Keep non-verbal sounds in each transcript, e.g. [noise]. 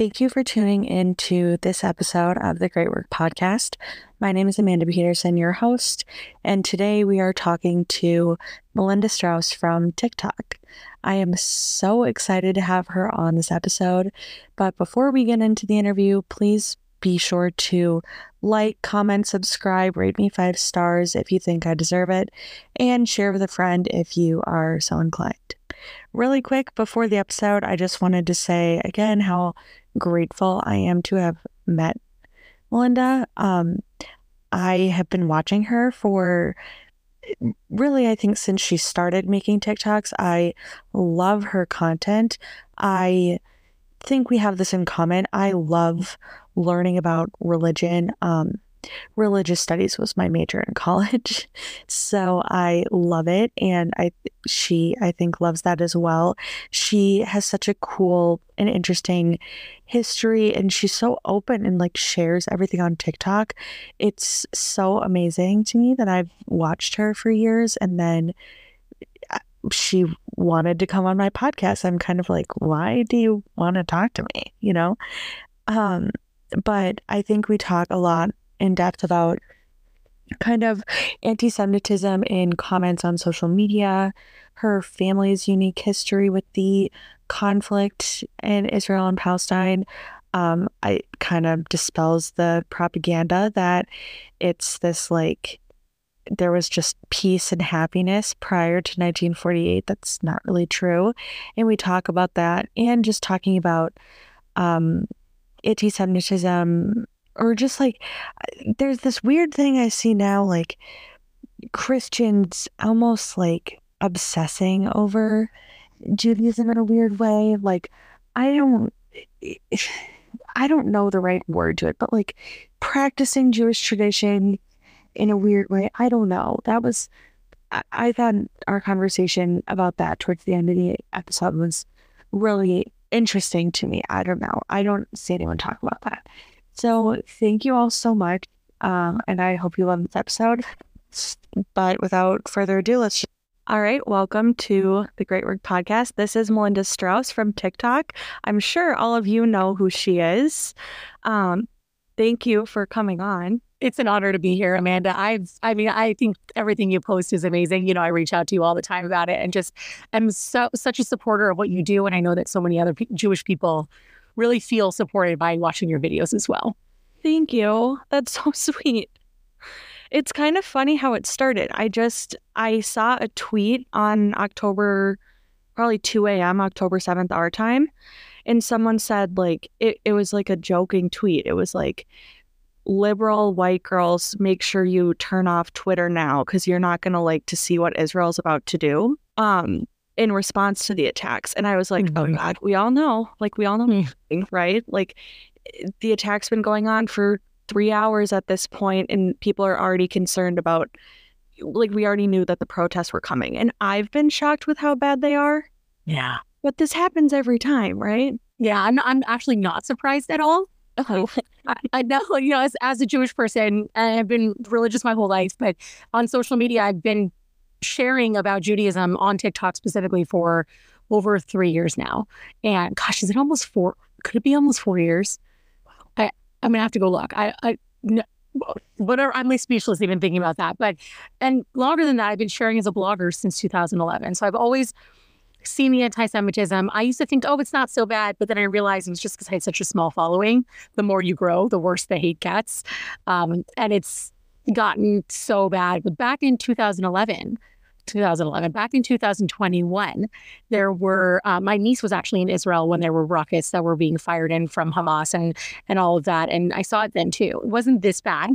Thank you for tuning in to this episode of the Great Work Podcast. My name is Amanda Peterson, your host, and today we are talking to Melinda Strauss from TikTok. I am so excited to have her on this episode. But before we get into the interview, please be sure to like, comment, subscribe, rate me five stars if you think I deserve it, and share with a friend if you are so inclined. Really quick before the episode, I just wanted to say again how grateful I am to have met Melinda. Um, I have been watching her for really, I think, since she started making TikToks. I love her content. I think we have this in common. I love learning about religion. Um, religious studies was my major in college. [laughs] So I love it and I she I think loves that as well. She has such a cool and interesting history and she's so open and like shares everything on TikTok. It's so amazing to me that I've watched her for years and then uh, she wanted to come on my podcast. I'm kind of like, why do you want to talk to me? You know? Um, but I think we talk a lot in depth about kind of anti Semitism in comments on social media, her family's unique history with the conflict in Israel and Palestine. Um, I kind of dispels the propaganda that it's this like there was just peace and happiness prior to 1948. That's not really true. And we talk about that and just talking about um, anti Semitism or just like there's this weird thing I see now, like Christians almost like obsessing over Judaism in a weird way. Like, I don't, [sighs] I don't know the right word to it, but like practicing Jewish tradition in a weird way. I don't know. That was, I, I thought our conversation about that towards the end of the episode was really interesting to me. I don't know. I don't see anyone talk about that. So thank you all so much. Um, and I hope you love this episode. But without further ado, let's. All right, welcome to the Great Work Podcast. This is Melinda Strauss from TikTok. I'm sure all of you know who she is. Um, thank you for coming on. It's an honor to be here, Amanda. I've, I mean, I think everything you post is amazing. You know, I reach out to you all the time about it, and just I'm so such a supporter of what you do. And I know that so many other p- Jewish people really feel supported by watching your videos as well. Thank you. That's [laughs] so sweet. It's kind of funny how it started. I just I saw a tweet on October probably 2 a.m. October 7th our time. And someone said like it, it was like a joking tweet. It was like liberal white girls make sure you turn off Twitter now because you're not gonna like to see what Israel's about to do. Um in response to the attacks. And I was like, oh mm-hmm. oh God, we all know, like we all know, mm. right? Like the attack's been going on for three hours at this point, and people are already concerned about, like, we already knew that the protests were coming. And I've been shocked with how bad they are. Yeah. But this happens every time, right? Yeah, I'm, I'm actually not surprised at all. [laughs] I, I know, you know, as, as a Jewish person, I've been religious my whole life, but on social media, I've been sharing about Judaism on TikTok specifically for over three years now. And gosh, is it almost four? Could it be almost four years? I, I'm gonna have to go look. I, I no, whatever. I'm like speechless even thinking about that. But and longer than that, I've been sharing as a blogger since 2011. So I've always seen the anti-Semitism. I used to think, oh, it's not so bad, but then I realized it was just because I had such a small following. The more you grow, the worse the hate gets, um, and it's gotten so bad. But back in 2011, 2011. Back in 2021, there were uh, my niece was actually in Israel when there were rockets that were being fired in from Hamas and and all of that, and I saw it then too. It wasn't this bad.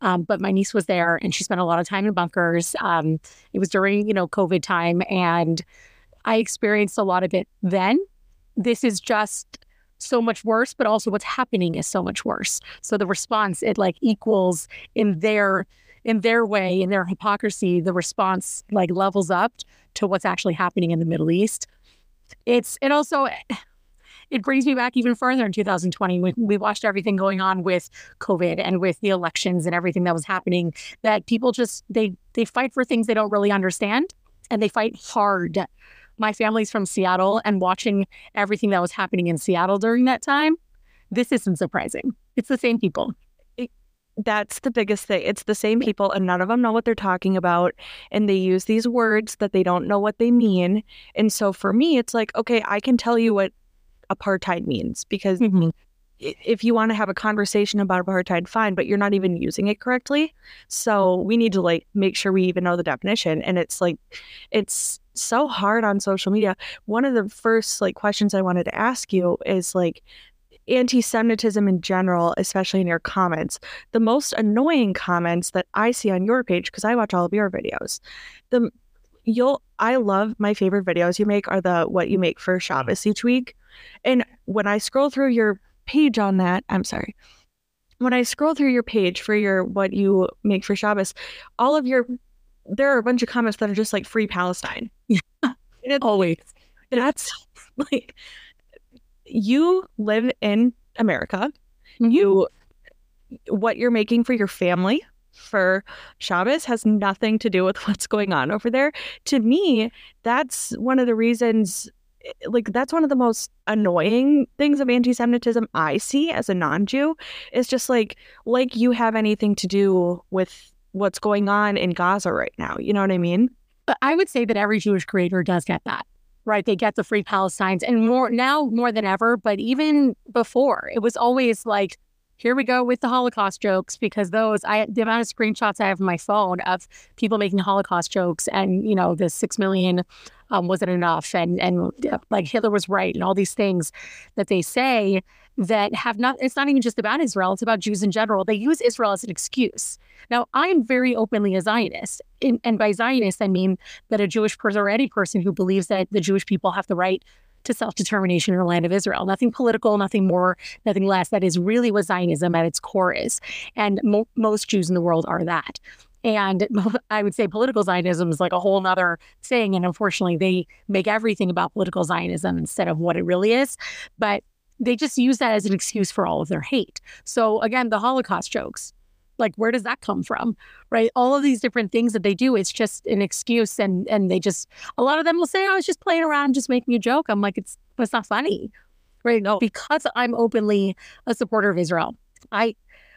Um, but my niece was there and she spent a lot of time in bunkers. Um, it was during, you know, COVID time and I experienced a lot of it then. This is just so much worse, but also what's happening is so much worse. So the response, it like equals in their in their way, in their hypocrisy, the response like levels up to what's actually happening in the Middle East. It's it also it brings me back even further in 2020 we, we watched everything going on with covid and with the elections and everything that was happening that people just they they fight for things they don't really understand and they fight hard my family's from Seattle and watching everything that was happening in Seattle during that time, this isn't surprising. It's the same people. That's the biggest thing. It's the same people, and none of them know what they're talking about. And they use these words that they don't know what they mean. And so for me, it's like, okay, I can tell you what apartheid means because Mm-hmm. If you want to have a conversation about apartheid, fine, but you're not even using it correctly. So we need to like make sure we even know the definition. And it's like, it's so hard on social media. One of the first like questions I wanted to ask you is like, anti-Semitism in general, especially in your comments. The most annoying comments that I see on your page, because I watch all of your videos, the you'll I love my favorite videos you make are the what you make for Shabbos each week. And when I scroll through your page on that, I'm sorry. When I scroll through your page for your what you make for Shabbos, all of your there are a bunch of comments that are just like free Palestine. Always. That's [laughs] like you live in America. Mm-hmm. You what you're making for your family for Shabbos has nothing to do with [laughs] what's going on over there. To me, that's one of the reasons Eh, like that's one of the most annoying things of anti-Semitism I see as a non-Jew is just like like you have anything to do with what's going on in Gaza right now. You know what I mean? But I would say that every Jewish creator does get that, right? They get the free Palestines and more now more than ever. But even before, it was always like, here we go with the Holocaust jokes because those I the amount of screenshots I have on my phone of people making Holocaust jokes and you know the six million um, wasn't enough and and like Hitler was right and all these things that they say that have not it's not even just about Israel it's about Jews in general. They use Israel as an excuse. Now I'm very openly a Zionist and by Zionist I mean that a Jewish person or any person who believes that the Jewish people have the right to self-determination in the land of Israel nothing political nothing more nothing less that is really what Zionism at its core is and mo- most Jews in the world are that and [laughs] I would say political Zionism is like a whole other thing. And unfortunately, they make everything about political Zionism instead of what it really is. But they just use that as an excuse for all of their hate. So again, the Holocaust jokes, like where does that come from? Right? All of these different things that they do, it's just an excuse. And and they just a lot of them will say, I was just playing around, just making a joke. I'm like, it's it's not funny. Right. No, because I'm openly a supporter of Israel. I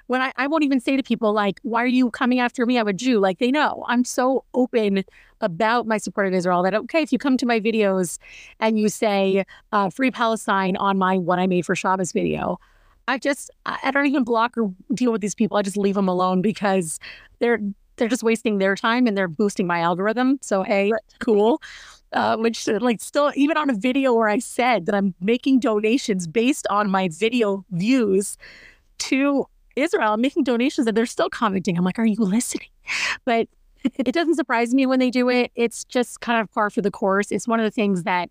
when I, I won't even say to people like, why are you coming after me? I'm a Jew. Like they know I'm so open about my support of Israel that okay, if you come to my videos and you say uh, free Palestine on my what I made for Shabbos video, I just I don't even block or deal with these people. I just leave them alone because they're they're just wasting their time and they're boosting my algorithm. So hey, cool. Uh, which like still even on a video where I said that I'm making donations based on my video views to Israel, I'm making donations and they're still commenting. I'm like, are you listening? But it doesn't surprise me when they do it. It's just kind of par for the course. It's one of the things that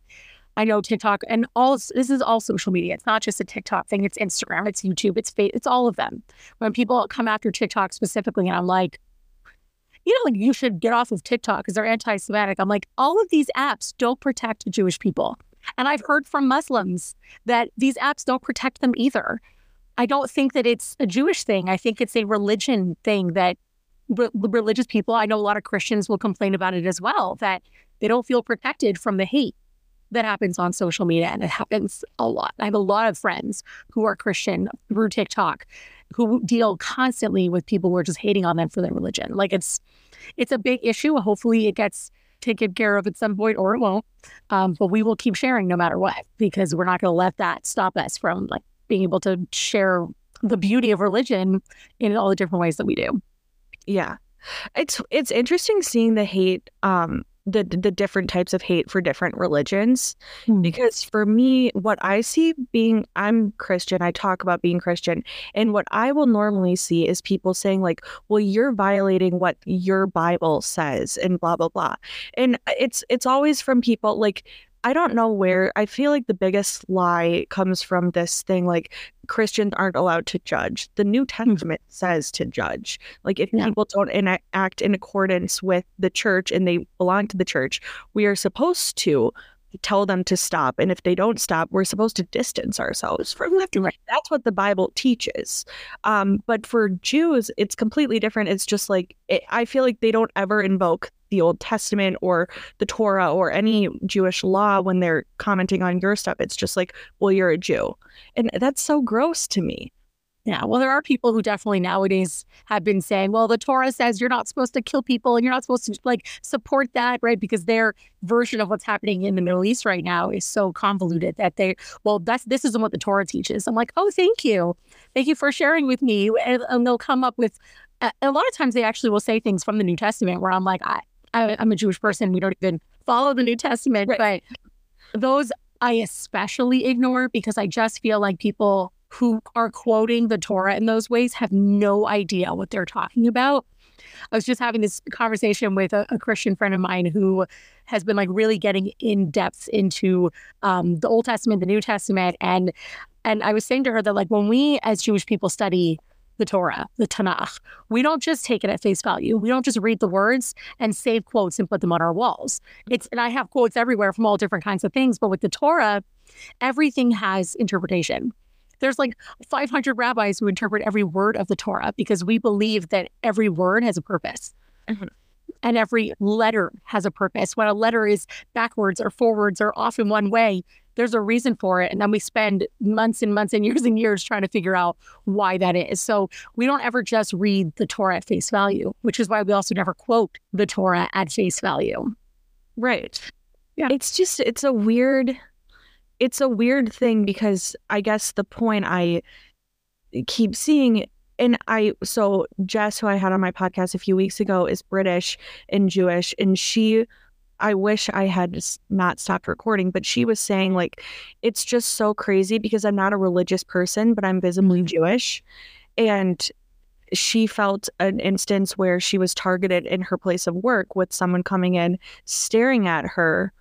I know TikTok and all this is all social media. It's not just a TikTok thing. It's Instagram, it's YouTube, it's it's all of them. When people come after TikTok specifically, and I'm like, you know, like you should get off of TikTok because they're anti-Semitic. I'm like, all of these apps don't protect Jewish people, and I've heard from Muslims that these apps don't protect them either. I don't think that it's a Jewish thing. I think it's a religion thing that re- religious people, I know a lot of Christians will complain about it as well, that they don't feel protected from the hate that happens on social media. And it happens a lot. I have a lot of friends who are Christian through TikTok who deal constantly with people who are just hating on them for their religion. Like it's it's a big issue. Hopefully it gets taken care of at some point or it won't. Um, but we will keep sharing no matter what, because we're not going to let that stop us from like being able to share the beauty of religion in all the different ways that we do. Yeah. It's it's interesting seeing the hate um the the different types of hate for different religions Hmm. because for me what I see being I'm Christian I talk about being Christian and what I will normally see is people saying like well you're violating what your bible says and blah blah blah and it's it's always from people like I don't know where I feel like the biggest lie comes from this thing like Christians aren't allowed to judge. The New hmm. Testament says to judge. Like if Yeah. people don't ena- act in accordance with the church and they belong to the church, we are supposed to tell them to stop. And if they don't stop, we're supposed to distance ourselves from them. Right. That's what the Bible teaches. Um, but for Jews, it's completely different. It's just like, it, I feel like they don't ever invoke the Old Testament or the Torah or any Jewish law when they're commenting on your stuff. It's just like, well, you're a Jew. And that's so gross to me. Yeah, well, there are people who definitely nowadays have been saying, well, the Torah says you're not supposed to kill people and you're not supposed to like support that, right? Because their version of what's happening in the Middle East right now is so convoluted that they, well, that's this isn't what the Torah teaches. I'm like, oh, thank you, thank you for sharing with me, and, and they'll come up with. A lot of times, they actually will say things from the New Testament where I'm like, I, I am a Jewish person. We don't even follow the New Testament, right. but those I especially ignore because I just feel like people who are quoting the Torah in those ways have no idea what they're talking about. I was just having this conversation with a, a Christian friend of mine who has been like really getting in depth into um, the Old Testament, the New Testament, and and I was saying to her that like when we as Jewish people study the Torah, the Tanakh, we don't just take it at face value. We don't just read the words and save quotes and put them on our walls. It's and I have quotes everywhere from all different kinds of things, but with the Torah, everything has interpretation. There's like 500 rabbis who interpret every word of the Torah because we believe that every word has a purpose. Mm-hmm. And every letter has a purpose. When a letter is backwards or forwards or off in one way, there's a reason for it. And then we spend months and months and [laughs] years and years trying to figure out why that is. So we don't ever just read the Torah at face value, which is why we also never quote the Torah at face value. Right. Yeah. It's just, it's a weird it's a weird thing because I guess the point I keep seeing and I so Jess who I had on my podcast a few weeks ago is British and Jewish and she I wish I had not stopped recording but she was saying like it's just so crazy because I'm not a religious person but I'm visibly mm-hmm. Jewish and she felt an instance where she was targeted in her place of work with someone coming in staring at her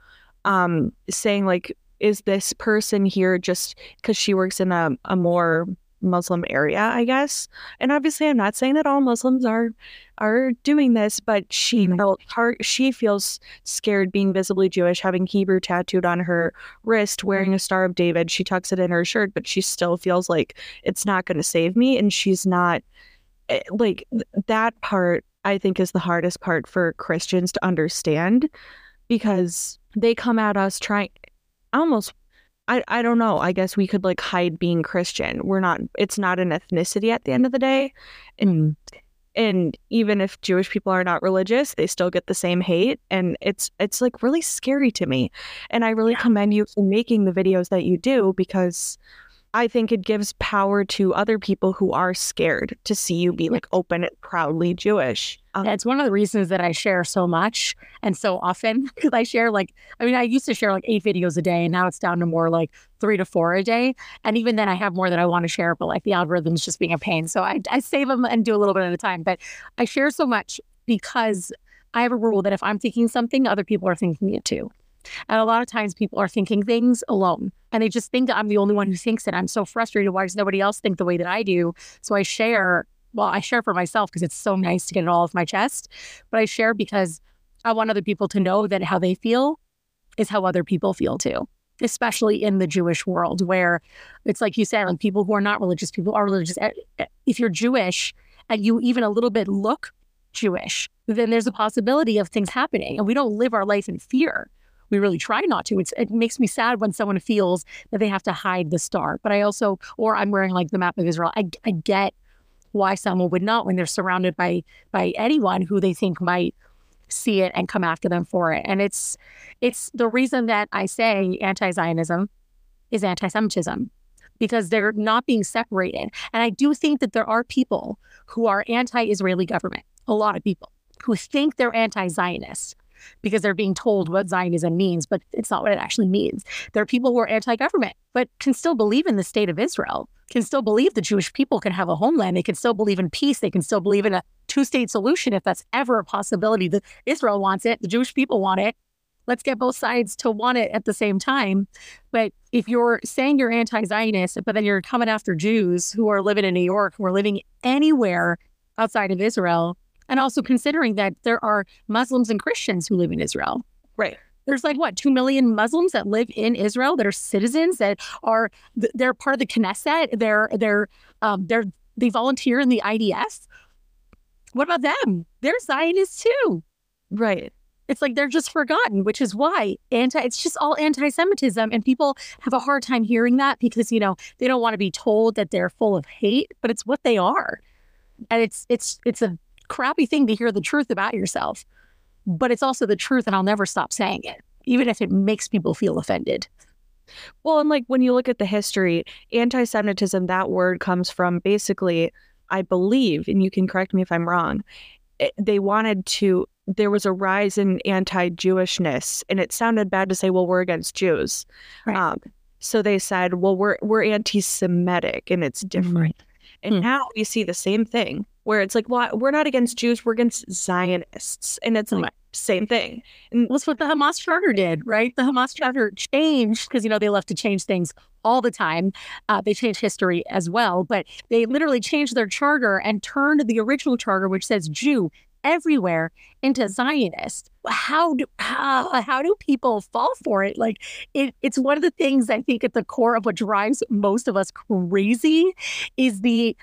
um saying like is this person here just because she works in a, a more Muslim area, I guess. And obviously, I'm not saying that all Muslims are are doing this, but she mm-hmm. felt hard, she feels scared being visibly Jewish, having Hebrew tattooed on her wrist, wearing mm-hmm. a Star of David. She tucks it in her shirt, but she still feels like it's not going to save me, and she's not eh, like that part. I think is the hardest part for Christians to understand because they come at us trying almost I, I don't know. I guess we could like hide being Christian. We're not it's not an ethnicity at the end of the day. And mm. and even if Jewish people are not religious, they still get the same hate. And it's it's like really scary to me. And I really commend you for making the videos that you do because I think it gives power to other people who are scared to see you be like open and proudly Jewish. Um, it's one of the reasons that I share so much and so often [laughs] because I share like, I mean, I used to share like eight videos a day and now it's down to more like three to four a day. And even then I have more that I want to share, but like the algorithm's just being a pain. So I, I save them and do a little bit at a time. But I share so much because I have a rule that if I'm thinking something, other people are thinking it too. And a lot of times people are thinking things alone and they just think I'm the only one who thinks it. I'm so frustrated. Why does nobody else think the way that I do? So I share, well, I share for myself because it's so nice to get it all off my chest, but I share because I want other people to know that how they feel is how other people feel too, especially in the Jewish world where it's like you said, like people who are not religious, people are religious. Eh, eh, if you're Jewish and you even a little bit look Jewish, then there's a possibility of things happening. And we don't live our life in fear we really try not to. It's, it makes me sad when someone feels that they have to hide the star. But I also, or I'm wearing like the map of Israel. I, I get why someone would not when they're surrounded by by anyone who they think might see it and come after them for it. And it's it's the reason that I say anti-Zionism is anti-Semitism because they're not being separated. And I do think that there are people who are anti-Israeli government, a lot of people who think they're anti-Zionist because they're being told what Zionism means, but it's not what it actually means. There are people who are anti government, but can still believe in the state of Israel, can still believe the Jewish people can have a homeland. They can still believe in peace. They can still believe in a two state solution if that's ever a possibility. Israel wants it, the Jewish people want it. Let's get both sides to want it at the same time. But if you're saying you're anti Zionist, but then you're coming after Jews who are living in New York, who are living anywhere outside of Israel, and also considering that there are Muslims and Christians who live in Israel. Right. there's like what two million Muslims that live in Israel that are citizens that are they're part of the Knesset. They're they're um, they're they volunteer in the IDF. What about them? They're Zionists too. Right. It's like they're just forgotten, which is why anti it's just all anti-Semitism. And people have a hard time hearing that because, you know, they don't want to be told that they're full of hate, but it's what they are. And it's it's it's a crappy thing to hear the truth about yourself. But it's also the truth, and I'll never stop saying it, even if it makes people feel offended. Well, and like when you look at the history, anti Semitism, that word comes from basically, I believe, and you can correct me if I'm wrong, they wanted to, there was a rise in anti Jewishness, and it sounded bad to say, well, we're against Jews. Right. Um, so they said, well, we're, we're anti Semitic and it's different. And Hmm. now we see the same thing where it's like, well, we're not against Jews, we're against Zionists. And it's like, same thing. And that's what the Hamas charter did, right? The Hamas charter changed because, you know, they love to change things all the time. Uh, they change history as well, but they literally changed their charter and turned the original charter, which says Jew everywhere, into Zionist. How do how, how do people fall for it? Like it, it's one of the things I think at the core of what drives most of us crazy is the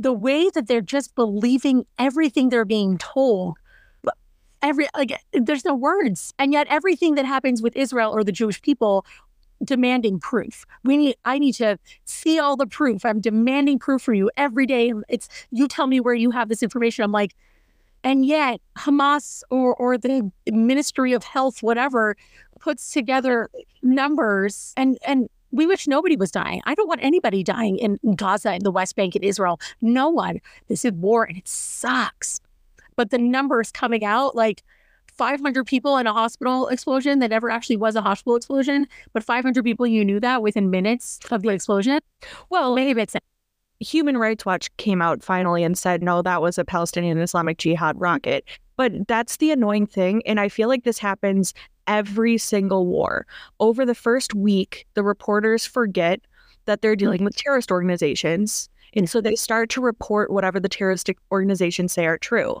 the way that they're just believing everything they're being told every like there's no words. And yet everything that happens with israel or the jewish people demanding proof. We need i need to see all the proof. I'm demanding proof for you every day. It's you tell me where you have this information. I'm like and yet hamas or or the ministry of health whatever puts together numbers and and we wish nobody was dying. I don't want anybody dying in Gaza, in the West Bank, in Israel. No one. This is war and it sucks but the numbers coming out like 500 people in a hospital explosion that never actually was a hospital explosion, but 500 people you knew that within minutes of the explosion. well, Maybe it's Human Rights Watch came out finally and said, no, that was a Palestinian Islamic Jihad rocket. But that's the annoying thing. And I feel like this happens every single war. Over the first week, the reporters forget that they're dealing with terrorist organizations. And so they start to report whatever the terrorist organizations say are true.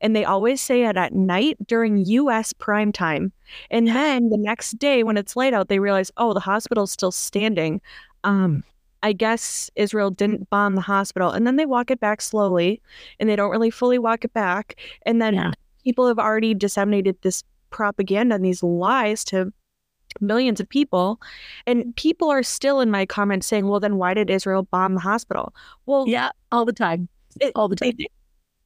And they always say it at night during US prime time. And then the next day when it's light out, they realize, oh, the hospital's still standing. Um, I guess Israel didn't bomb the hospital. And then they walk it back slowly and they don't really fully walk it back. And then Yeah. people have already disseminated this propaganda and these lies to millions of people. And people are still in my comments saying, well, then why did Israel bomb the hospital? Well, yeah, all the time. It- all the time.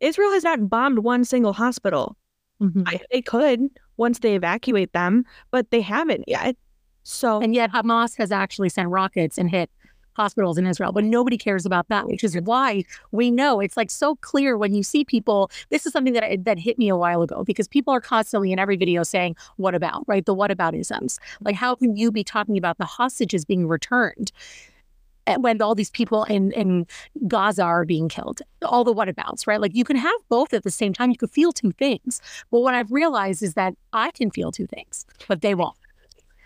Israel has not bombed one single hospital. Mhm. I, they could once they evacuate them, but they haven't yet. So And yet Hamas has actually sent rockets and hit hospitals in Israel, but nobody cares about that, which is why we know it's like so clear when you see people. This is something that that hit me a while ago because people are constantly in every video saying, "What about?" Right? The what about isms. Like, how can you be talking about the hostages being returned? and When all these people in, in Gaza are being killed, all the whatabouts, right? Like you can have both at the same time. You could feel two things. But what I've realized is that I can feel two things, but they won't.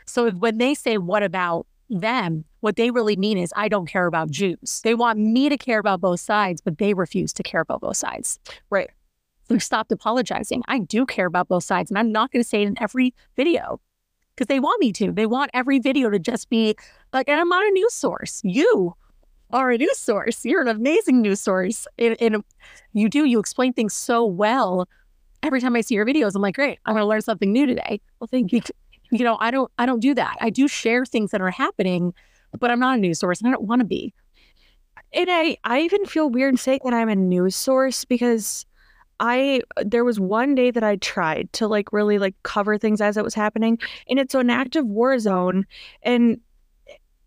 So when they say, what about them? What they really mean is, I don't care about Jews. They want me to care about both sides, but they refuse to care about both sides. Right. They stopped apologizing. I do care about both sides, and I'm not going to say it in every video because they want me to. They want every video to just be like, and I'm not a news source. You are a news source. You're an amazing news source. And, and you do, you explain things so well. Every time I see your videos, I'm like, great, I'm going to learn something new today well, thank you. You know i don't i don't do that. I do share things that are happening but i'm not a news source and i don't want to be. And I, I even feel weird saying that I'm a news source because I there was one day that I tried to like really like cover things as it was happening, and it's an active war zone, and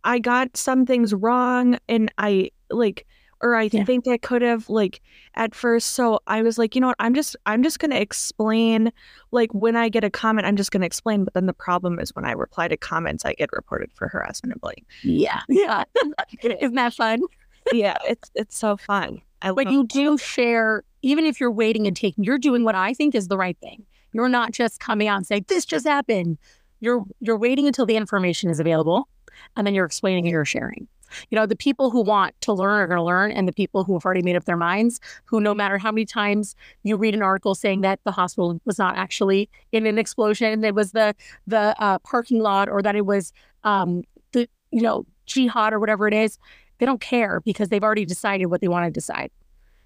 I got some things wrong, and I like or I Yeah. think I could have like at first. So I was like, you know what, I'm just I'm just gonna explain like when I get a comment, I'm just gonna explain. But then the problem is when I reply to comments, I get reported for harassment and bullying. yeah [laughs] yeah [laughs] isn't that fun yeah, it's it's so fun. I but you do share even if you're waiting and taking you're doing what i think is the right thing you're not just coming out and saying this just happened you're you're waiting until the information is available and then you're explaining and you're sharing You know, the people who want to learn are going to learn, and the people who have already made up their minds, who no matter how many times you read an article saying that the hospital was not actually in an explosion, it was the the uh, parking lot, or that it was um, the you know jihad or whatever it is, they don't care because they've already decided what they want to decide.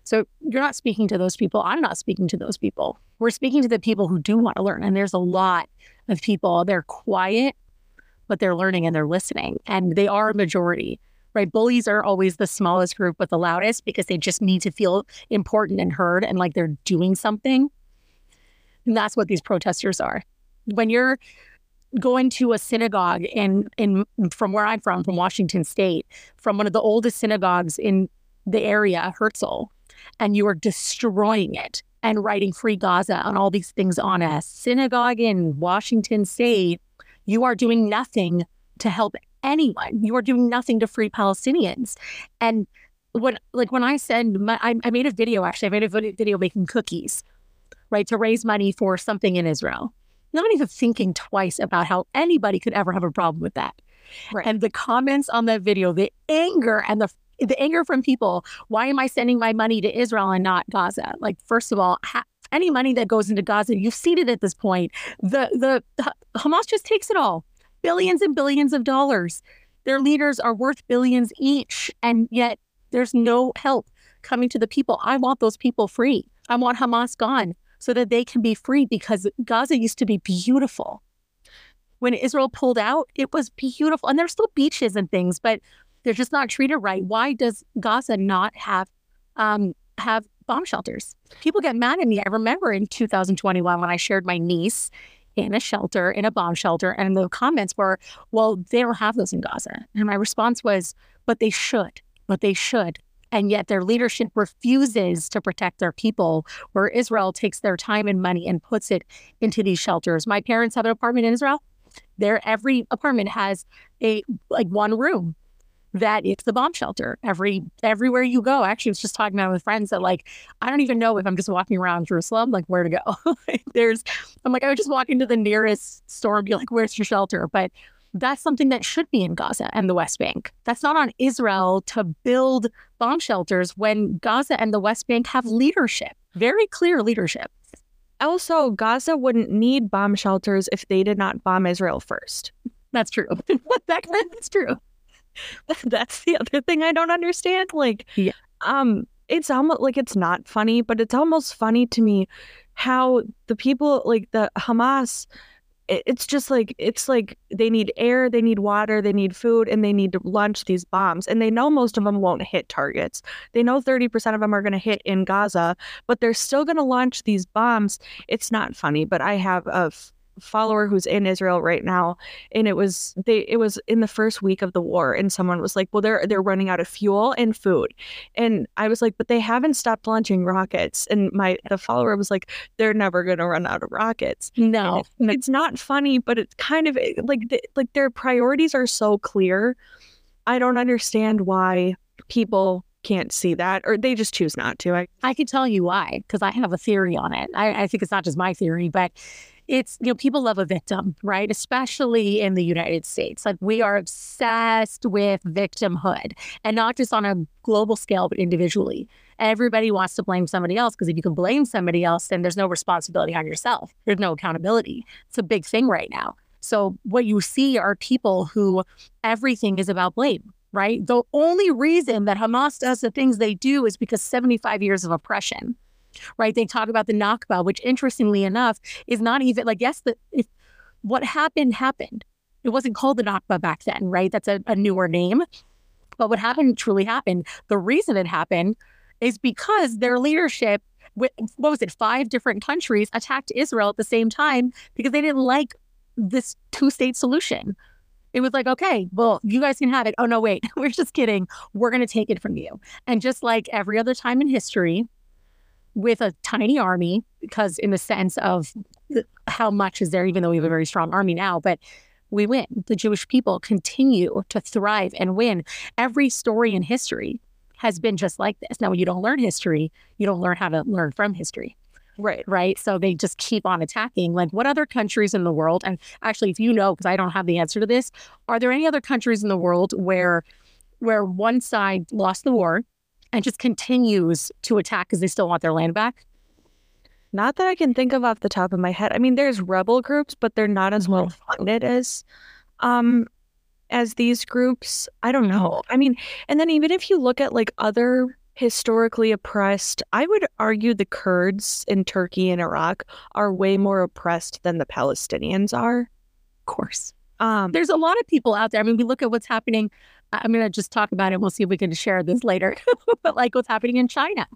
So you're not speaking to those people. I'm not speaking to those people. We're speaking to the people who do want to learn, and there's a lot of people. They're quiet but they're learning and they're listening. And they are a majority, right? Bullies are always the smallest group, but the loudest because they just need to feel important and heard and like they're doing something. And that's what these protesters are. When you're going to a synagogue in in from where I'm from, from Washington State, from one of the oldest synagogues in the area, Herzl, and you are destroying it and writing free Gaza and all these things on a synagogue in Washington State, you are doing nothing to help anyone. You are doing nothing to free Palestinians. And when, like, when I said, my, I, I made a video, actually, I made a video making cookies, right, to raise money for something in Israel. Not even thinking twice about how anybody could ever have a problem with that. Right. And the comments on that video, the anger and the the anger from people, why am I sending my money to Israel and not Gaza? Like, first of all, ha- any money that goes into Gaza, you've seen it at this point. The, the Hamas just takes it all, billions and billions of dollars. Their leaders are worth billions each, and yet there's no help coming to the people. I want those people free. I want Hamas gone so that they can be free because Gaza used to be beautiful. When Israel pulled out, it was beautiful. And there's still beaches and things, but they're just not treated right. Why does Gaza not have um, have bomb shelters. People get mad at me. I remember in 2021 when I shared my niece in a shelter, in a bomb shelter, and the comments were, well, they don't have those in Gaza. And my response was, but they should, but they should. And yet their leadership refuses to protect their people, where Israel takes their time and money and puts it into these shelters. My parents have an apartment in Israel. There, every apartment has a like one room that it's the bomb shelter every everywhere you go. Actually, I was just talking about with friends that like I don't even know if I'm just walking around Jerusalem, like where to go. [laughs] There's I'm like I would just walk into the nearest store and be like, "Where's your shelter?" But that's something that should be in Gaza and the West Bank. That's not on Israel to build bomb shelters when Gaza and the West Bank have leadership, very clear leadership. Also, Gaza wouldn't need bomb shelters if they did not bomb Israel first. That's true. [laughs] that, that's true. [laughs] That's the other thing I don't understand. Like, yeah. um, it's almost like it's not funny, but it's almost funny to me how the people like the Hamas it's just like it's like they need air, they need water, they need food, and they need to launch these bombs. And they know most of them won't hit targets. They know 30% of them are going to hit in Gaza, but they're still going to launch these bombs. It's not funny, but I have a follower who's in Israel right now and it was they it was in the first week of the war and someone was like well they're they're running out of fuel and food. And I was like but they haven't stopped launching rockets. And my the follower was like they're never going to run out of rockets. No. It's not funny but it's kind of like the, like their priorities are so clear. I don't understand why people can't see that or they just choose not to I I could tell you why because I have a theory on it. I, I think it's not just my theory but it's, you know, people love a victim, right? Especially in the United States. Like we are obsessed with victimhood and not just on a global scale, but individually. Everybody wants to blame somebody else because if you can blame somebody else, then there's no responsibility on yourself. There's no accountability. It's a big thing right now. So what you see are people who everything is about blame, right? The only reason that Hamas does the things they do is because 75 years of oppression right? They talk about the Nakba, which interestingly enough is not even like, yes, the, if what happened happened. It wasn't called the Nakba back then, right? That's a, a newer name. But what happened truly happened. The reason it happened is because their leadership, what was it, five different countries attacked Israel at the same time because they didn't like this two state solution. It was like, okay, well, you guys can have it. Oh, no, wait, [laughs] we're just kidding. We're going to take it from you. And just like every other time in history, with a tiny army, because in the sense of how much is there, even though we have a very strong army now, but we win. The Jewish people continue to thrive and win. Every story in history has been just like this. Now, when you don't learn history, you don't learn how to learn from history. Right. Right. So they just keep on attacking. Like, what other countries in the world? And actually, if you know, because I don't have the answer to this, are there any other countries in the world where where one side lost the war and just continues to attack because they still want their land back? Not that I can think of off the top of my head. I mean, there's rebel groups, but they're not as well funded as um as these groups. I don't know. I mean, and then even if you look at like other historically oppressed, I would argue the Kurds in Turkey and Iraq are way more oppressed than the Palestinians are. Of course. Um, There's a lot of people out there. I mean, we look at what's happening. I'm going to just talk about it. We'll see if we can share this later. [laughs] but like what's happening in China.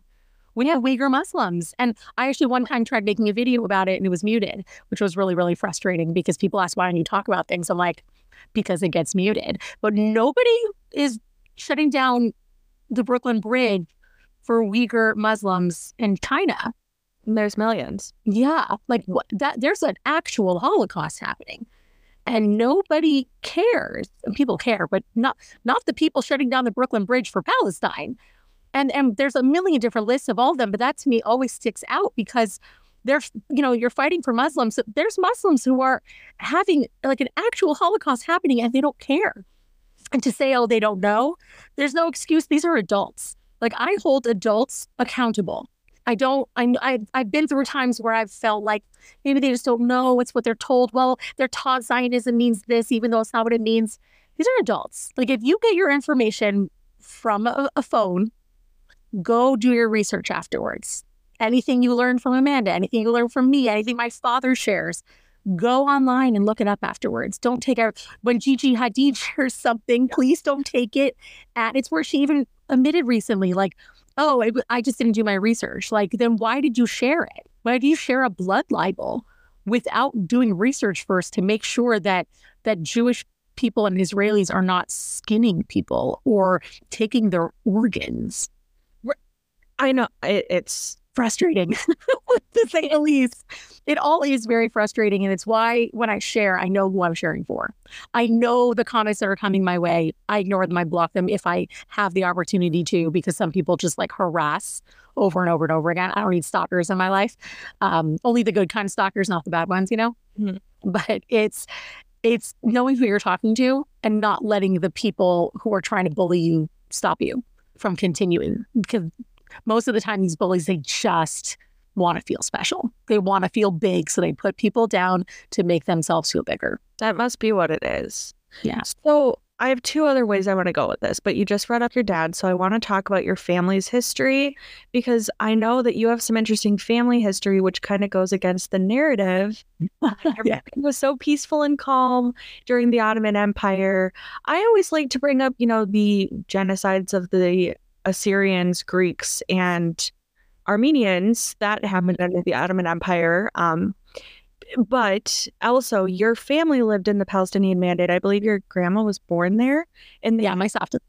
We have Uyghur Muslims. And I actually one time tried making a video about it and it was muted, which was really, really frustrating because people ask, why don't you talk about things? I'm like, because it gets muted. But nobody is shutting down the Brooklyn Bridge for Uyghur Muslims in China. There's millions. Yeah. Like what, that there's an actual Holocaust happening and nobody cares. People care, but not not the people shutting down the Brooklyn Bridge for Palestine. And and there's a million different lists of all of them, but that to me always sticks out because there's you know you're fighting for Muslims. There's Muslims who are having like an actual Holocaust happening and they don't care. And to say oh they don't know, there's no excuse. These are adults. Like I hold adults accountable. I don't, I, I, I've been through times where I've felt like maybe they just don't know. It's what they're told. Well, they're taught Zionism means this, even though it's not what it means. These are adults. Like if you get your information from a, a phone, go do your research afterwards. Anything you learn from Amanda, anything you learn from me, anything my father shares, go online and look it up afterwards. Don't take out when Gigi Hadid [laughs] shares something, please don't take it. at it's where she even admitted recently, like, oh, I, I just didn't do my research. Like, then why did you share it? Why do you share a blood libel without doing research first to make sure that that Jewish people and Israelis are not skinning people or taking their organs? I know it, it's frustrating, [laughs] to say the least. It all is very frustrating. And it's why when I share, I know who I'm sharing for. I know the comments that are coming my way. I ignore them, I block them if I have the opportunity to, because some people just like harass over and over and over again. I don't need stalkers in my life. Um, only the good kind of stalkers, not the bad ones, you know? Mm-hmm. But it's, it's knowing who you're talking to and not letting the people who are trying to bully you stop you from continuing because most of the time these bullies they just want to feel special they want to feel big so they put people down to make themselves feel bigger that must be what it is yeah so I have two other ways I want to go with this, but you just brought up your dad. So I want to talk about your family's history because I know that you have some interesting family history, which kind of goes against the narrative. [laughs] Everything yeah. was so peaceful and calm during the Ottoman Empire. I always like to bring up, you know, the genocides of the Assyrians, Greeks, and Armenians. That happened under the Ottoman Empire. Um, but also, your family lived in the Palestinian Mandate. I believe your grandma was born there. And yeah, my Safta.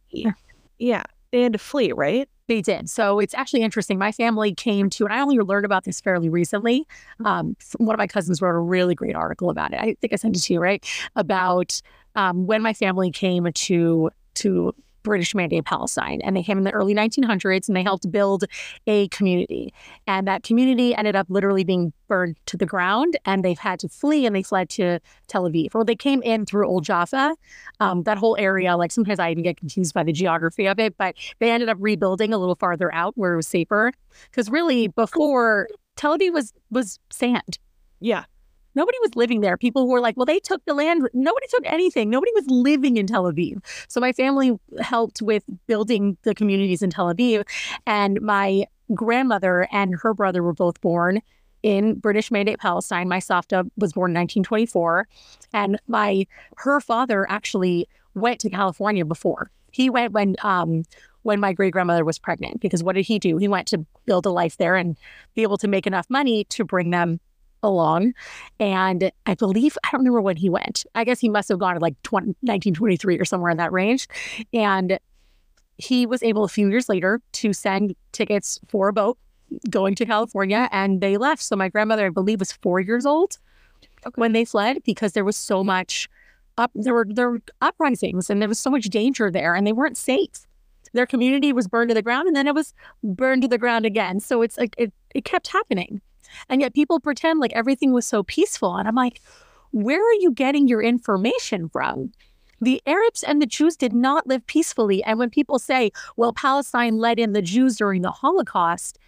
Yeah, they had to flee, right? They did. So it's actually interesting. My family came to, and I only learned about this fairly recently. Um, one of my cousins wrote a really great article about it. I think I sent it to you, right? About um, when my family came to to British Mandate of Palestine. And they came in the early 1900s and they helped build a community. And that community ended up literally being burned to the ground and they've had to flee and they fled to Tel Aviv. Well, they came in through Old Jaffa, um, that whole area. Like sometimes I even get confused by the geography of it, but they ended up rebuilding a little farther out where it was safer. Because really, before Tel Aviv was was sand. Yeah. Nobody was living there. People who were like, well, they took the land. Nobody took anything. Nobody was living in Tel Aviv. So my family helped with building the communities in Tel Aviv. And my grandmother and her brother were both born in British Mandate Palestine. My Safta was born in 1924. And my her father actually went to California before. He went when um when my great grandmother was pregnant because what did he do? He went to build a life there and be able to make enough money to bring them along. And I believe, I don't remember when he went. I guess he must have gone to like 20, 1923 or somewhere in that range. And he was able a few years later to send tickets for a boat going to California and they left. So my grandmother, I believe, was four years old okay. when they fled because there was so much up there were there were uprisings and there was so much danger there and they weren't safe. Their community was burned to the ground and then it was burned to the ground again. So it's like it, it kept happening. And yet people pretend like everything was so peaceful. And I'm like, where are you getting your information from? The Arabs and the Jews did not live peacefully. And when people say, well, Palestine let in the Jews during the Holocaust,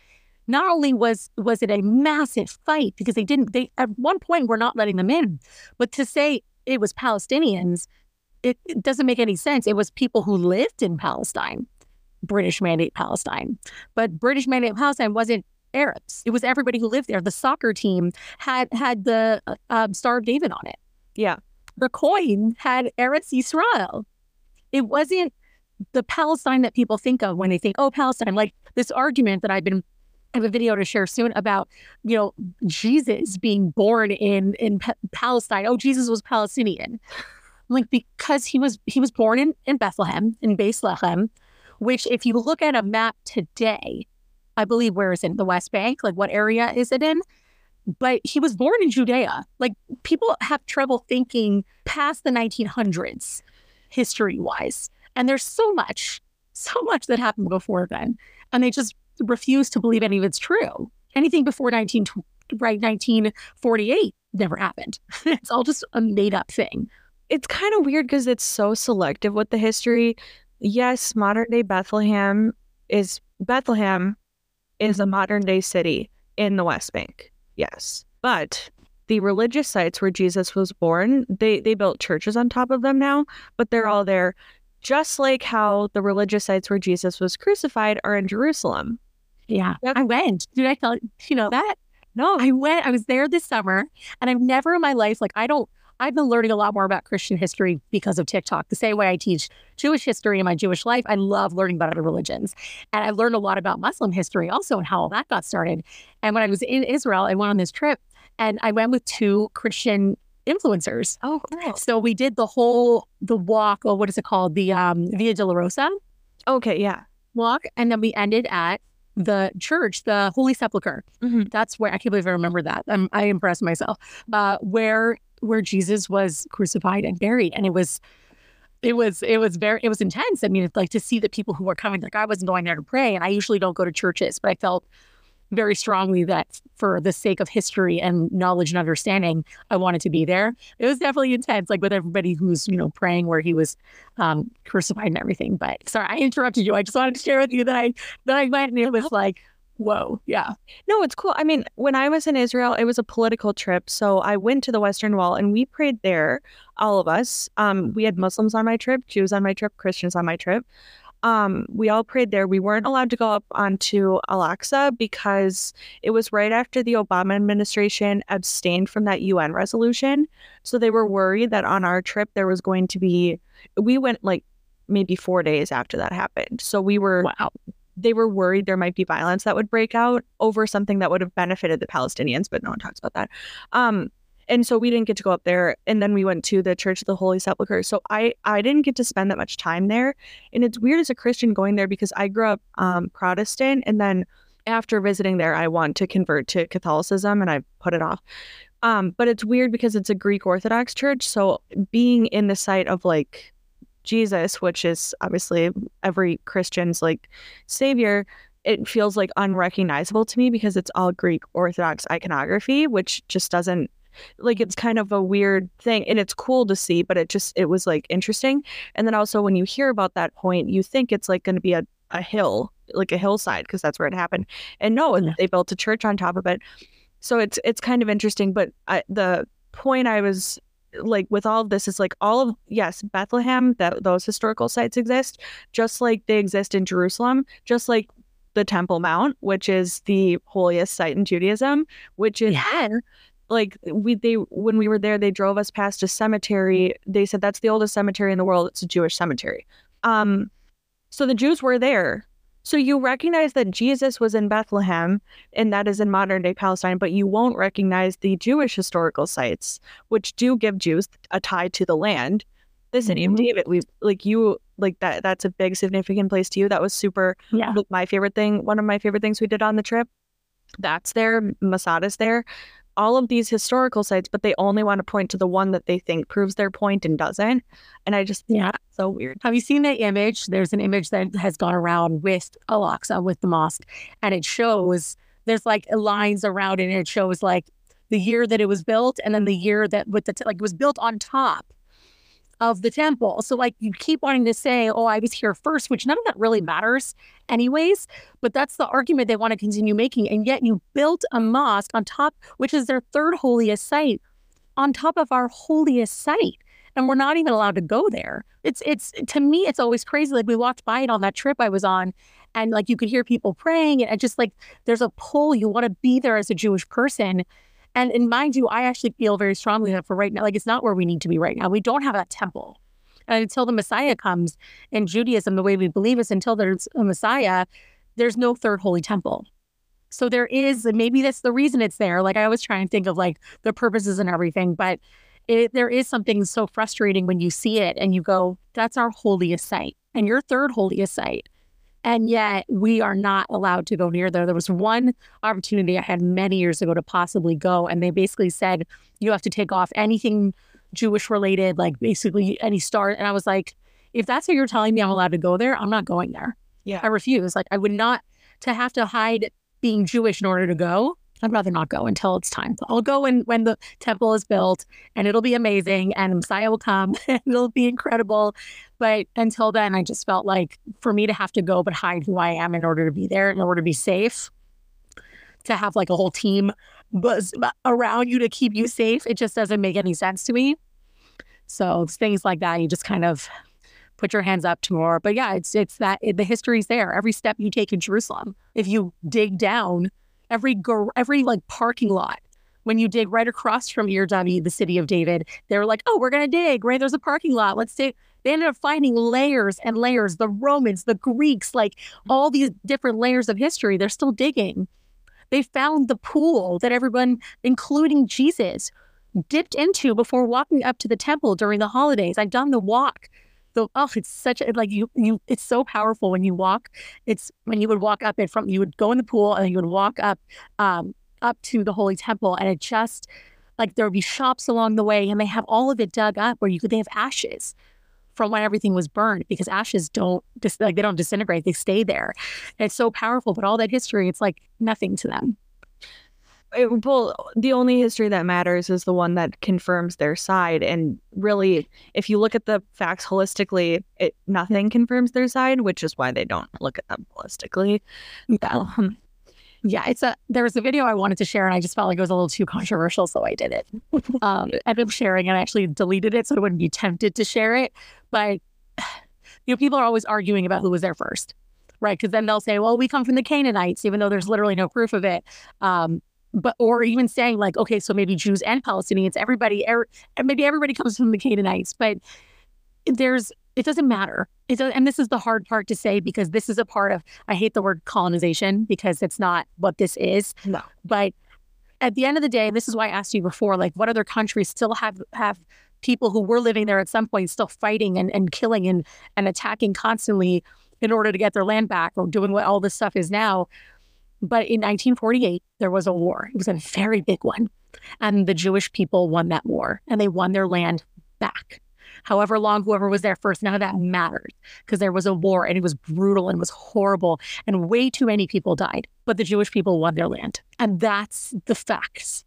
not only was was it a massive fight because they didn't they at one point were not letting them in, but to say it was Palestinians, it, it doesn't make any sense. It was people who lived in Palestine, British mandate Palestine, but British mandate Palestine wasn't Arabs. It was everybody who lived there. The soccer team had had the uh, um, Star of David on it. Yeah, the coin had Eretz Israel. It wasn't the Palestine that people think of when they think, oh, Palestine. Like this argument that I've been I have a video to share soon about, you know, Jesus being born in in P- Palestine. Oh, Jesus was Palestinian. Like because he was he was born in in Bethlehem in Bethlehem, which if you look at a map today, I believe where is it? The West Bank. Like what area is it in? But he was born in Judea. Like people have trouble thinking past the 1900s, history wise, and there's so much, so much that happened before then, and they just refuse to believe any of it's true. Anything before 19, right, 1948 never happened. [laughs] it's all just a made up thing. It's kind of weird because it's so selective with the history. Yes, modern day Bethlehem is Bethlehem is a modern day city in the West Bank. Yes. But the religious sites where Jesus was born, they they built churches on top of them now, but they're all there just like how the religious sites where Jesus was crucified are in Jerusalem. Yeah. Yep. I went. Did I tell you know that? No. I went. I was there this summer and I've never in my life, like, I don't, I've been learning a lot more about Christian history because of TikTok. The same way I teach Jewish history in my Jewish life, I love learning about other religions. And I learned a lot about Muslim history also and how all that got started. And when I was in Israel, I went on this trip and I went with two Christian influencers. Oh, cool. So we did the whole the walk, or what is it called? The um, Via Dolorosa. Okay, yeah. Walk. And then we ended at the church, the Holy Sepulchre. Mm-hmm. That's where I can't believe I remember that. I'm, I impressed myself. Uh, where where Jesus was crucified and buried, and it was it was it was very it was intense. I mean, like to see the people who were coming. Like I wasn't going there to pray, and I usually don't go to churches, but I felt very strongly that for the sake of history and knowledge and understanding, I wanted to be there. It was definitely intense, like with everybody who's, you know, praying where he was um, crucified and everything. But sorry, I interrupted you. I just wanted to share with you that I that I went and it was like, whoa, yeah. No, it's cool. I mean, when I was in Israel, it was a political trip. So I went to the Western Wall and we prayed there, all of us. Um, we had Muslims on my trip, Jews on my trip, Christians on my trip um, we all prayed there. We weren't allowed to go up onto Al-Aqsa because it was right after the Obama administration abstained from that UN resolution. So they were worried that on our trip there was going to be. We went like maybe four days after that happened. So we were. Wow. They were worried there might be violence that would break out over something that would have benefited the Palestinians, but no one talks about that. Um, and so we didn't get to go up there and then we went to the church of the holy sepulchre. So i i didn't get to spend that much time there. And it's weird as a christian going there because i grew up um, protestant and then after visiting there i want to convert to catholicism and i put it off. Um, but it's weird because it's a greek orthodox church so being in the site of like jesus which is obviously every christian's like savior it feels like unrecognizable to me because it's all Greek Orthodox iconography, which just doesn't like it's kind of a weird thing and it's cool to see but it just it was like interesting. And then also when you hear about that point you think it's like going to be a, a hill like a hillside because that's where it happened. And no yeah. they built a church on top of it. So it's it's kind of interesting but I, the point i was like with all of this is like all of yes bethlehem that those historical sites exist just like they exist in jerusalem just like the temple mount which is the holiest site in judaism which is yeah. like we they when we were there they drove us past a cemetery. They said that's the oldest cemetery in the world. It's a jewish cemetery. Um so the jews were there so you recognize that jesus was in bethlehem and that is in modern day palestine but you won't recognize the jewish historical sites which do give jews a tie to the land. The city mm-hmm. of david we like you like that that's a big significant place to you. That was super yeah. my favorite thing one of my favorite things we did on the trip that's there masada's there all of these historical sites, but they only want to point to the one that they think proves their point and doesn't. And I just, yeah, so weird. Have you seen that image? There's an image that has gone around with Al-Aqsa, with the mosque, and it shows there's like lines around it, and it shows like the year that it was built and then the year that with the, t- like it was built on top of the temple. So, like, you keep wanting to say, oh, I was here first, which none of that really matters, anyways. But that's the argument they want to continue making. And yet, you built a mosque on top, which is their third holiest site, on top of our holiest site. And we're not even allowed to go there. It's, it's, to me, it's always crazy. Like, we walked by it on that trip I was on, and like, you could hear people praying, and just like, there's a pull. You want to be there as a Jewish person. And, and mind you, I actually feel very strongly that for right now, like it's not where we need to be right now. We don't have that temple. And until the Messiah comes in Judaism, the way we believe is until there's a Messiah, there's no third holy temple. So there is, and maybe that's the reason it's there. Like I always try and think of like the purposes and everything, but it, there is something so frustrating when you see it and you go, that's our holiest site and your third holiest site and yet we are not allowed to go near there. There was one opportunity I had many years ago to possibly go, and they basically said you have to take off anything Jewish related, like basically any star. And I was like, if that's what you're telling me I'm allowed to go there, I'm not going there. Yeah. I refuse. Like I would not to have to hide being Jewish in order to go. I'd rather not go until it's time. I'll go when when the temple is built and it'll be amazing and Messiah will come [laughs] and it'll be incredible. But until then, I just felt like for me to have to go but hide who I am in order to be there, in order to be safe, to have like a whole team buzz around you to keep you safe, it just doesn't make any sense to me. So things like that, you just kind of put your hands up to more. But yeah, it's it's that it, the history's there. Every step you take in Jerusalem, if you dig down every every like parking lot when you dig right across from Urdani, the city of David, they were like, oh, we're going to dig, right? There's a parking lot. Let's dig. They ended up finding layers and layers, the Romans, the Greeks, like all these different layers of history. They're still digging. They found the pool that everyone, including Jesus, dipped into before walking up to the temple during the holidays. I've done the walk the oh it's such a like you you it's so powerful when you walk it's when you would walk up it from you would go in the pool and you would walk up um up to the holy temple and it just like there would be shops along the way and they have all of it dug up where you could they have ashes from when everything was burned because ashes don't just like they don't disintegrate they stay there. And it's so powerful but all that history it's like nothing to them it, well, the only history that matters is the one that confirms their side. And really, if you look at the facts holistically, it nothing confirms their side, which is why they don't look at them holistically. Yeah. Yeah, it's a there was a video I wanted to share and I just felt like it was a little too controversial, so I did it. [laughs] um, ended up sharing and I actually deleted it so I wouldn't be tempted to share it. But [sighs] you know, people are always arguing about who was there first, right? Because then they'll say, "Well, we come from the Canaanites," even though there's literally no proof of it. Um, but or even saying like, okay, so maybe Jews and Palestinians, everybody, er, maybe everybody comes from the Canaanites, but there's it doesn't matter. It does, and this is the hard part to say because this is a part of I hate the word colonization because it's not what this is. No, but at the end of the day, this is why I asked you before, like what other countries still have have people who were living there at some point still fighting and, and killing and and attacking constantly in order to get their land back or doing what all this stuff is now. But in 1948, there was a war. It was a very big one. And the Jewish people won that war and they won their land back. However long whoever was there first, none of that mattered because there was a war and it was brutal and was horrible and way too many people died. But the Jewish people won their land. And that's the facts.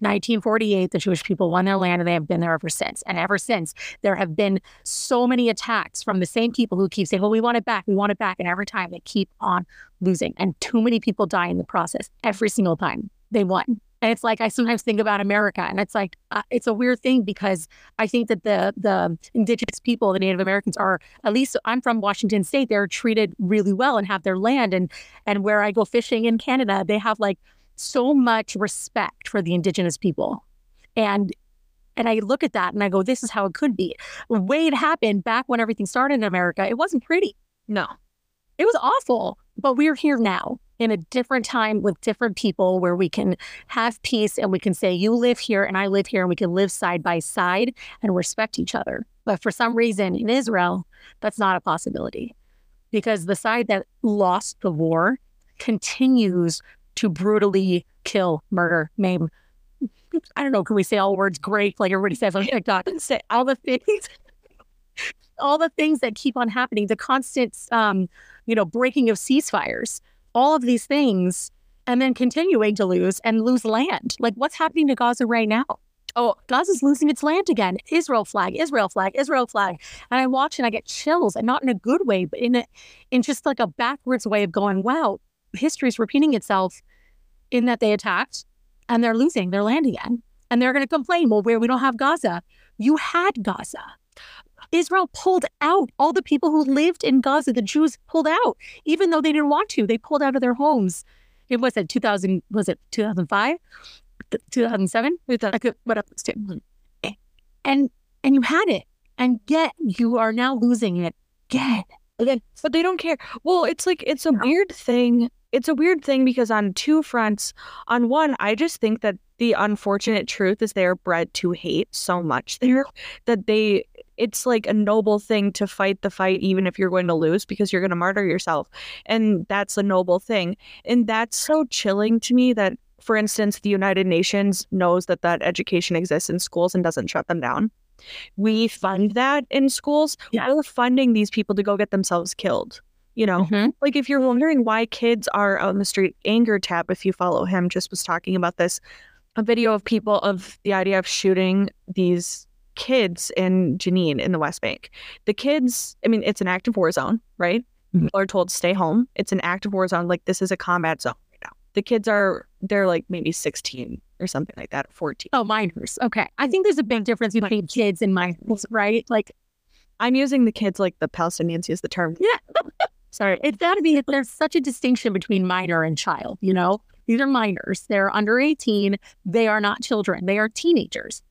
1948, the Jewish people won their land and they have been there ever since. And ever since, there have been so many attacks from the same people who keep saying, well, we want it back, we want it back. And every time they keep on losing. And too many people die in the process every single time they won. And it's like I sometimes think about America, and it's like uh, it's a weird thing because I think that the the indigenous people, the Native Americans, are at least I'm from Washington State. They're treated really well and have their land, and and where I go fishing in Canada, they have like so much respect for the indigenous people. And and I look at that and I go, this is how it could be. The way it happened back when everything started in America, it wasn't pretty. No. It was awful. But we're here now in a different time with different people where we can have peace and we can say, you live here and I live here and we can live side by side and respect each other. But for some reason in Israel, that's not a possibility because the side that lost the war continues to brutally kill, murder, maim. I don't know. Can we say all words great like everybody says on TikTok? Say all the things, all the things that keep on happening. The constant, um, you know, breaking of ceasefires. All of these things, and then continuing to lose and lose land. Like what's happening to Gaza right now? oh, Gaza's losing its land again. Israel flag, Israel flag, Israel flag. And I watch and I get chills, and not in a good way, but in a in just like a backwards way of going, wow, history is repeating itself in that they attacked and they're losing their land again. And they're going to complain, well, where we don't have Gaza. You had Gaza. Israel pulled out all the people who lived in Gaza. The Jews pulled out, even though they didn't want to. They pulled out of their homes. It was it 2000, was it 2005? 2007? I could, what up? And, and you had it. And yet you are now losing it again. Again, but they don't care. Well, it's like, it's a weird thing. It's a weird thing because on two fronts, on one, I just think that the unfortunate truth is they are bred to hate so much [laughs] there that they it's like a noble thing to fight the fight even if you're going to lose because you're going to martyr yourself and that's a noble thing. And that's so chilling to me that for instance the united nations knows that that education exists in schools and doesn't shut them down. We fund that in schools. Yeah. we're funding these people to go get themselves killed you know mm-hmm. like if you're wondering why kids are on the street anger tab if you follow him just was talking about this a video of people of the idea of shooting these kids in Jenin in the West Bank. The kids, I mean, it's an active war zone, right? Mm-hmm. People are told stay home. It's an active war zone. Like this is a combat zone right now. The kids are they're like maybe 16 or something like that, 14. Oh, minors. Okay. I think there's a big difference between kids and minors, right? Like I'm using the kids like the Palestinians use the term. Yeah. [laughs] Sorry. It's gotta be there's such a distinction between minor and child, you know? These are minors. They're under 18. They are not children. They are teenagers.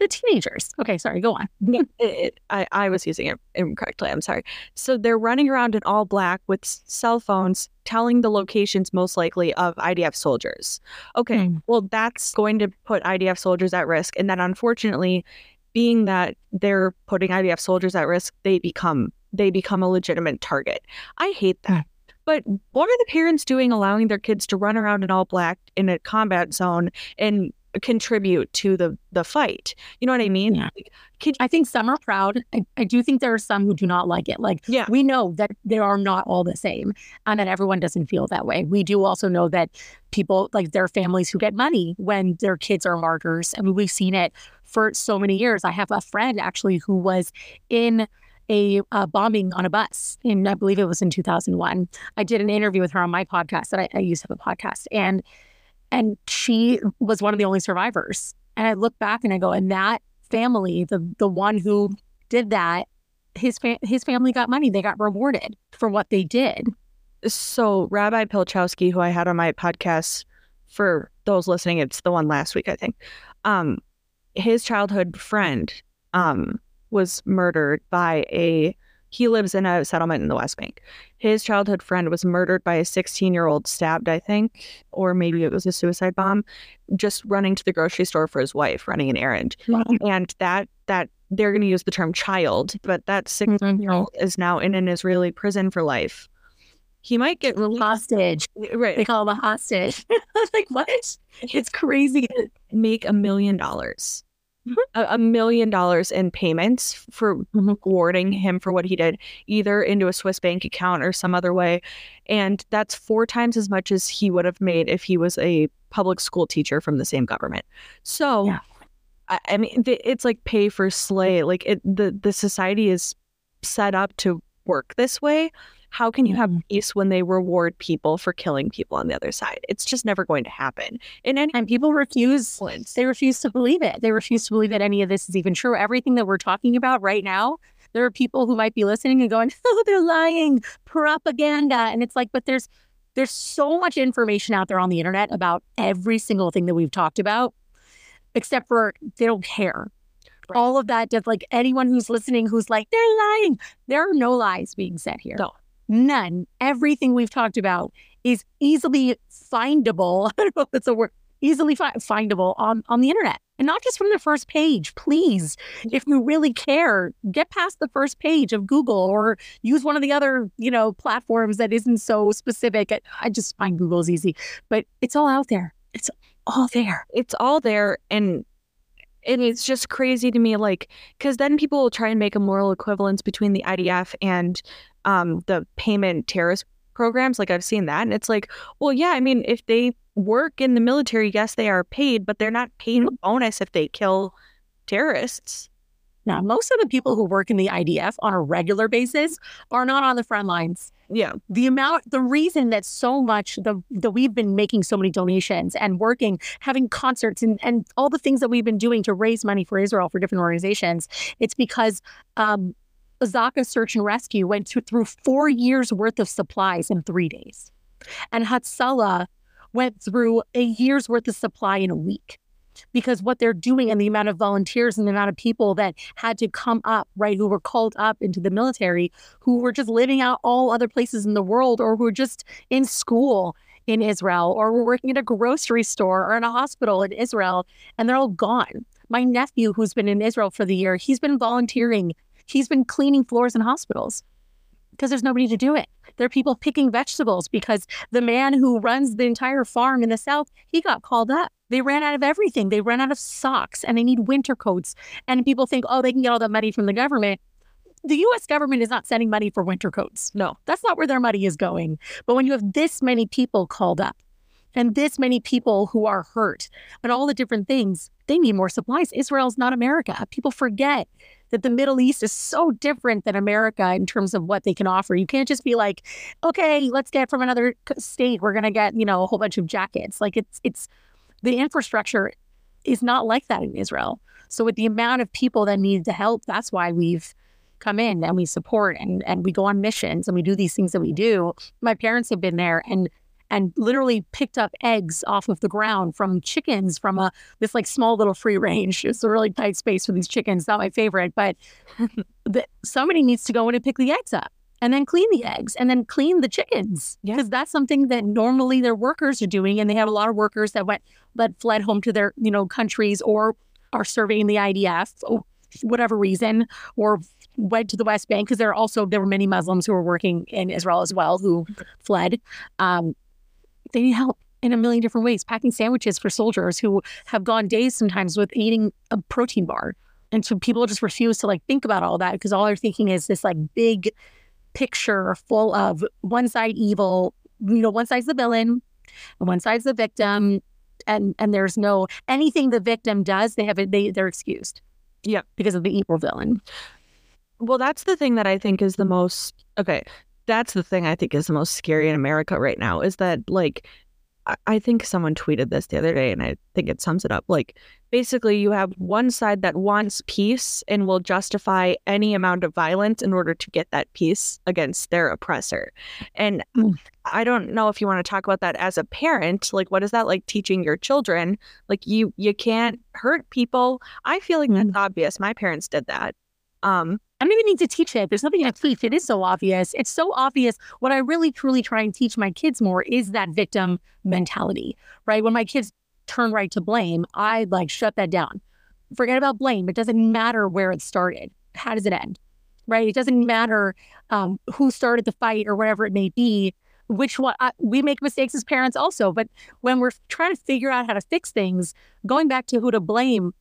The teenagers. Okay, sorry, go on. it, it, I, I was using it incorrectly. I'm sorry. So they're running around in all black with cell phones telling the locations most likely of IDF soldiers. Okay, mm. well, that's going to put IDF soldiers at risk. And then unfortunately, being that they're putting IDF soldiers at risk, they become they become a legitimate target. I hate that. Mm. But what are the parents doing allowing their kids to run around in all black in a combat zone and contribute to the the fight? You know what I mean? Yeah. Like, I think some are proud. I, I, do think there are some who do not like it. Like yeah. we know that they are not all the same and that everyone doesn't feel that way. We do also know that people like their families who get money when their kids are martyrs. I mean, we've seen it for so many years. I have a friend actually who was in a uh, bombing on a bus in, I believe it was in 2001. I did an interview with her on my podcast that I, I used to have a podcast, and and she was one of the only survivors. And I look back and I go, and that family, the the one who did that, his fa- his family got money. They got rewarded for what they did. So Rabbi Pilchowski, who I had on my podcast, for those listening, it's the one last week, I think. Um, his childhood friend, um, was murdered by a he lives in a settlement in the West Bank. His childhood friend was murdered by a 16 year old, stabbed, I think, or maybe it was a suicide bomb, just running to the grocery store for his wife, running an errand. Wow. And that, that, they're going to use the term child, but that 16 year old is now in an Israeli prison for life. He might get released. Hostage. Right. They call him a hostage. [laughs] like, what? It's crazy. Make a million dollars a, a million dollars in payments for mm-hmm. rewarding him for what he did, either into a Swiss bank account or some other way. And that's four times as much as he would have made if he was a public school teacher from the same government. So, yeah. I, I mean, it's like pay for slay. Like it, the the society is set up to work this way. How can you have mm-hmm. peace when they reward people for killing people on the other side? It's just never going to happen. In any and people refuse they refuse to believe it. They refuse to believe that any of this is even true. Everything that we're talking about right now, there are people who might be listening and going, [laughs] "Oh, they're lying, propaganda." And it's like, but there's there's so much information out there on the internet about every single thing that we've talked about, except for they don't care. Right. All of that, like anyone who's listening who's like, they're lying. There are no lies being said here. No. None. Everything we've talked about is easily findable. [laughs] I don't know if that's a word. Easily fi- findable on, on the internet. And not just from the first page. Please, if you really care, get past the first page of Google or use one of the other, you know, platforms that isn't so specific. I just find Google's easy, but it's all out there. It's all there. It's all there. And and it's just crazy to me like because then people will try and make a moral equivalence between the idf and um, the payment terrorist programs. Like I've seen that. And it's like, well, yeah, I mean, if they work in the military, yes, they are paid, but they're not paid a bonus if they kill terrorists. Now, most of the people who work in the IDF on a regular basis are not on the front lines. Yeah. The amount, the reason that so much the that we've been making so many donations and working, having concerts and, and all the things that we've been doing to raise money for Israel for different organizations, it's because um, Zaka Search and Rescue went to, through four years worth of supplies in three days, and Hatsala went through a year's worth of supply in a week because what they're doing and the amount of volunteers and the amount of people that had to come up, right, who were called up into the military, who were just living out all other places in the world or who were just in school in Israel or were working at a grocery store or in a hospital in Israel, and they're all gone. My nephew, who's been in Israel for the year, he's been volunteering. He's been cleaning floors in hospitals because there's nobody to do it. There are people picking vegetables because the man who runs the entire farm in the South, he got called up. They ran out of everything. They ran out of socks and they need winter coats. And people think, oh, they can get all that money from the government. The US government is not sending money for winter coats. No, that's not where their money is going. But when you have this many people called up and this many people who are hurt and all the different things, they need more supplies. Israel's not America. People forget that the Middle East is so different than America in terms of what they can offer. You can't just be like, okay, let's get from another state. We're going to get, you know, a whole bunch of jackets. Like it's, it's, the infrastructure is not like that in Israel. So with the amount of people that need the help, that's why we've come in and we support and and we go on missions and we do these things that we do. My parents have been there and and literally picked up eggs off of the ground from chickens from a this like small little free range. It's a really tight space for these chickens. Not my favorite, but [laughs] the, somebody needs to go in and pick the eggs up and then clean the eggs and then clean the chickens because yeah. that's something that normally their workers are doing and they have a lot of workers that went that fled home to their you know countries or are serving in the IDF or whatever reason or went to the West Bank because there are also there were many Muslims who were working in Israel as well who fled um, they need help in a million different ways packing sandwiches for soldiers who have gone days sometimes with eating a protein bar and so people just refuse to like think about all that because all they're thinking is this like big picture full of one side evil, you know, one side's the villain and one side's the victim. And and there's no anything the victim does, they have it they they're excused. Yeah. Because of the evil villain. Well, that's the thing that I think is the most okay. That's the thing I think is the most scary in America right now is that like I think someone tweeted this the other day and I think it sums it up. Like, basically, you have one side that wants peace and will justify any amount of violence in order to get that peace against their oppressor. And mm. I don't know if you want to talk about that as a parent. Like, what is that like teaching your children? Like, you you can't hurt people. I feel like mm. that's obvious. My parents did that. Um, I don't even need to teach it. There's nothing to teach. It is so obvious. It's so obvious. What I really truly try and teach my kids more is that victim mentality, right? When my kids turn right to blame, I like shut that down. Forget about blame. It doesn't matter where it started. How does it end? Right? It doesn't matter um, who started the fight or whatever it may be. Which one I, we make mistakes as parents also, but when we're trying to figure out how to fix things, going back to who to blame,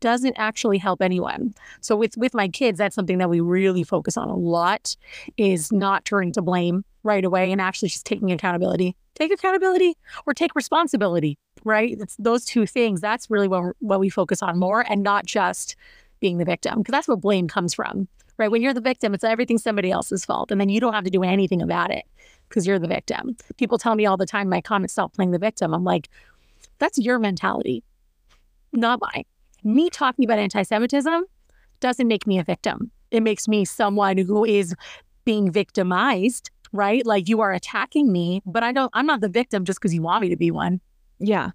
doesn't actually help anyone. So with with my kids, that's something that we really focus on a lot is not turning to blame right away and actually just taking accountability. Take accountability or take responsibility, right? It's those two things. That's really what what we focus on more and not just being the victim because that's what blame comes from. Right? When you're the victim, it's everything somebody else's fault and then you don't have to do anything about it because you're the victim. People tell me all the time my comments stop playing the victim. I'm like, that's your mentality, not mine me talking about anti Semitism doesn't make me a victim. It makes me someone who is being victimized, right? Like you are attacking me, but I don't, I'm not the victim just because you want me to be one. Yeah.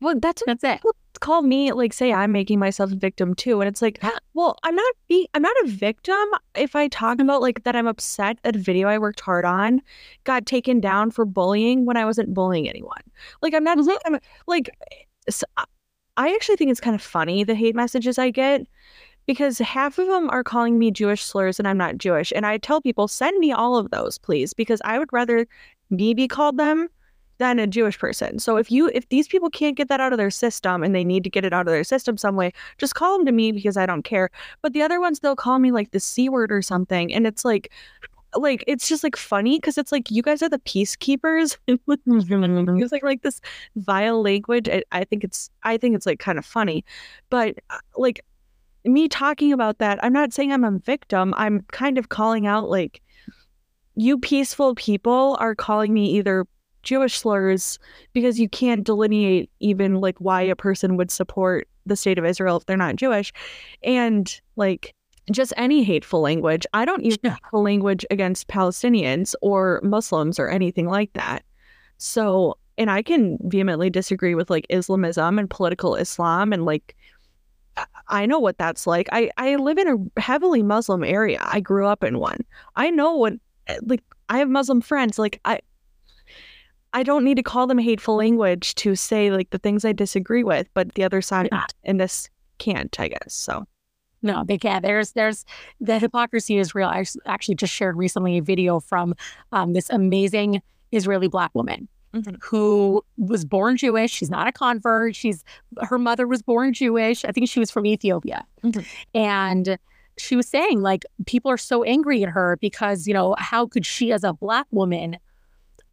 Well, that's that's it. Call me like say I'm making myself a victim too, and it's like, well, I'm not be I'm not a victim if I talk about like that I'm upset that a video I worked hard on got taken down for bullying when I wasn't bullying anyone. Like I'm not mm-hmm. I'm, like so, I actually think it's kind of funny the hate messages I get because half of them are calling me Jewish slurs and I'm not Jewish. And I tell people, send me all of those, please, because I would rather me be called them than a Jewish person. So if you if these people can't get that out of their system and they need to get it out of their system some way, just call them to me because I don't care. But the other ones they'll call me like the C word or something. And it's like like it's just like funny because it's like you guys are the peacekeepers. [laughs] it's like like this vile language. I, I think it's I think it's like kind of funny, but uh, like me talking about that, I'm not saying I'm a victim. I'm kind of calling out like you peaceful people are calling me either Jewish slurs because you can't delineate even like why a person would support the state of Israel if they're not Jewish. And like just any hateful language. I don't use hateful language against Palestinians or Muslims or anything like that. So, and I can vehemently disagree with like Islamism and political Islam and like I know what that's like. I I live in a heavily Muslim area. I grew up in one. I know what eh, like I have Muslim friends. Like I I don't need to call them hateful language to say like the things I disagree with, but the other side yeah. in this can't, I guess. So no, they can't. There's there's the hypocrisy is real. I actually just shared recently a video from um, this amazing Israeli black woman mm-hmm. who was born Jewish. She's not a convert. She's her mother was born Jewish. I think she was from Ethiopia, mm-hmm. and she was saying like people are so angry at her because you know how could she as a black woman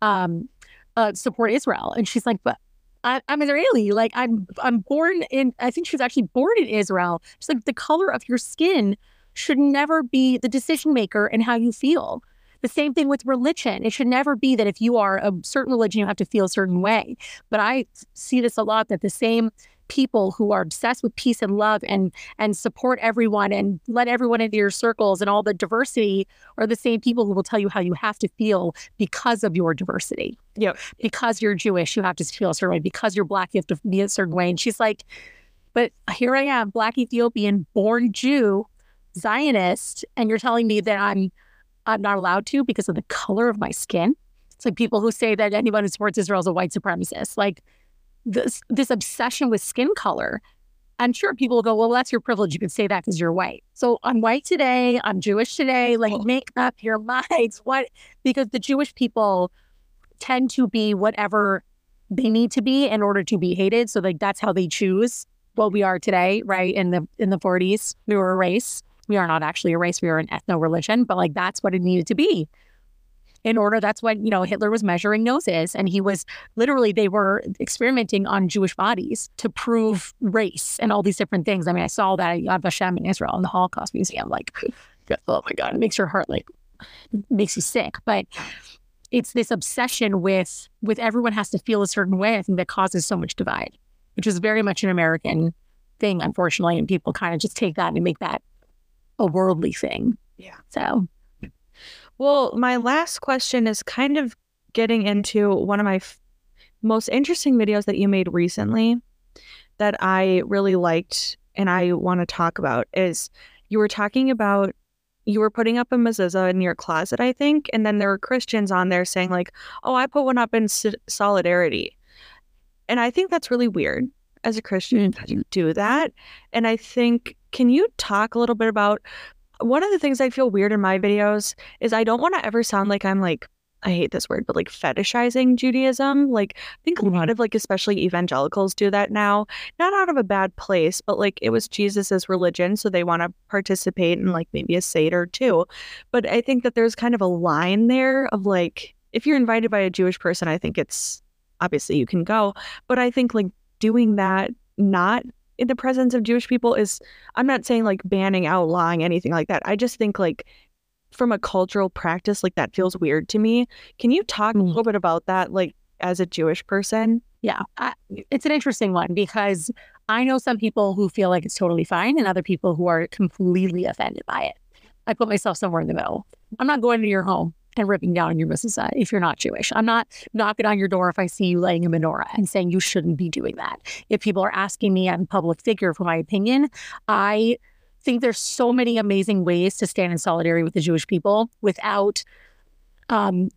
um, uh, support Israel? And she's like, but I, am Israeli. Like I'm I'm born in I think she was actually born in Israel. She's like the color of your skin should never be the decision maker in how you feel. The same thing with religion. It should never be that if you are a certain religion, you have to feel a certain way. But I see this a lot that the same people who are obsessed with peace and love and and support everyone and let everyone into your circles and all the diversity are the same people who will tell you how you have to feel because of your diversity. Yeah. Because you're Jewish, you have to feel a certain way. Because you're black, you have to be a certain way. And she's like, but here I am, black Ethiopian, born Jew, Zionist, and you're telling me that I'm I'm not allowed to because of the color of my skin. It's like people who say that anyone who supports Israel is a white supremacist. Like this this obsession with skin color. I'm sure, people will go, well, that's your privilege. You can say that because you're white. So I'm white today. I'm Jewish today. Like, make up your [laughs] minds. What? Because the Jewish people tend to be whatever they need to be in order to be hated. So like that's how they choose what we are today, right? In the in the 40s, we were a race. We are not actually a race. We are an ethno religion, but like that's what it needed to be in order. That's when, you know, Hitler was measuring noses and he was literally, they were experimenting on Jewish bodies to prove race and all these different things. I mean, I saw that at Yad Vashem in Israel in the Holocaust Museum. Like, [laughs] oh my God, it makes your heart like, makes you sick. But it's this obsession with with everyone has to feel a certain way. I think that causes so much divide, which is very much an American thing, unfortunately. And people kind of just take that and make that a worldly thing. Yeah. So well, my last question is kind of getting into one of my f- most interesting videos that you made recently that I really liked and I want to talk about is you were talking about you were putting up a mezuzah in your closet, I think, and then there were Christians on there saying like, "Oh, I put one up in s- solidarity," and I think that's really weird as a Christian mm-hmm. to do that. And I think, can you talk a little bit about one of the things I feel weird in my videos is I don't want to ever sound like I'm like I hate this word, but like fetishizing Judaism. Like I think a lot mm-hmm. of like especially evangelicals do that now. Not out of a bad place, but like it was Jesus's religion, so they want to participate in like maybe a Seder too. But I think that there's kind of a line there of like if you're invited by a Jewish person, I think it's obviously you can go. But I think like doing that not in the presence of Jewish people is I'm not saying like banning, outlawing, anything like that. I just think like from a cultural practice, like that feels weird to me. Can you talk a mm. little bit about that, like as a Jewish person? Yeah, I, it's an interesting one because I know some people who feel like it's totally fine and other people who are completely offended by it. I put myself somewhere in the middle. I'm not going to your home and ripping down your mezuzah if you're not Jewish. I'm not knocking on your door if I see you laying a menorah and saying you shouldn't be doing that. If people are asking me, I'm a public figure for my opinion, I think there's so many amazing ways to stand in solidarity with the Jewish people without um,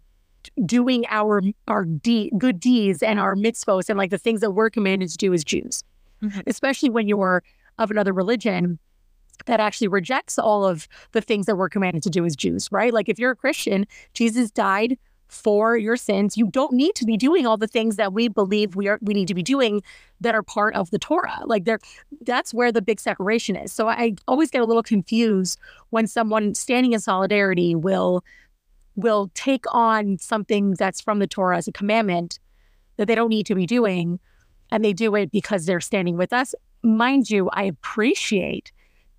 doing our our de- good deeds and our mitzvos and like the things that we're commanded to do as Jews, mm-hmm. especially when you're of another religion that actually rejects all of the things that we're commanded to do as Jews, right? Like if you're a Christian, Jesus died for your sins. You don't need to be doing all the things that we believe we are we need to be doing that are part of the Torah. Like there that's where the big separation is. So I always get a little confused when someone standing in solidarity will will take on something that's from the Torah as a commandment that they don't need to be doing, and they do it because they're standing with us. Mind you, I appreciate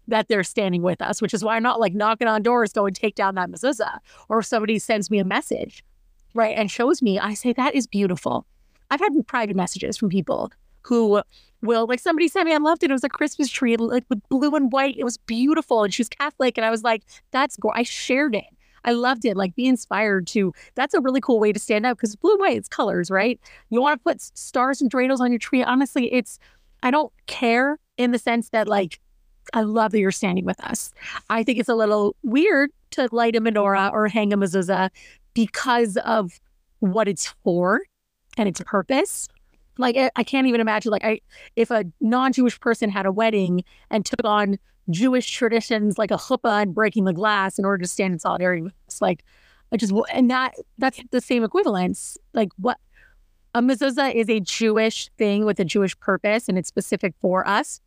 that they're standing with us, which is why I'm not like knocking on doors, go and take down that mezuzah, or if somebody sends me a message, right, and shows me, I say that is beautiful. I've had private messages from people who will like somebody sent me I loved it. It was a Christmas tree like with blue and white. It was beautiful. And she was Catholic. And I was like, that's go I shared it. I loved it. Like be inspired to that's a really cool way to stand out because blue and white, it's colors, right? You want to put stars and dreidels on your tree. Honestly, it's I don't care in the sense that like I love that you're standing with us. I think it's a little weird to light a menorah or hang a mezuzah because of what it's for and its purpose. Like I can't even imagine like I if a non-Jewish person had a wedding and took on Jewish traditions like a chuppah and breaking the glass in order to stand in solidarity with us. Like I just and that that's the same equivalence. Like what a mezuzah is a Jewish thing with a Jewish purpose and it's specific for us.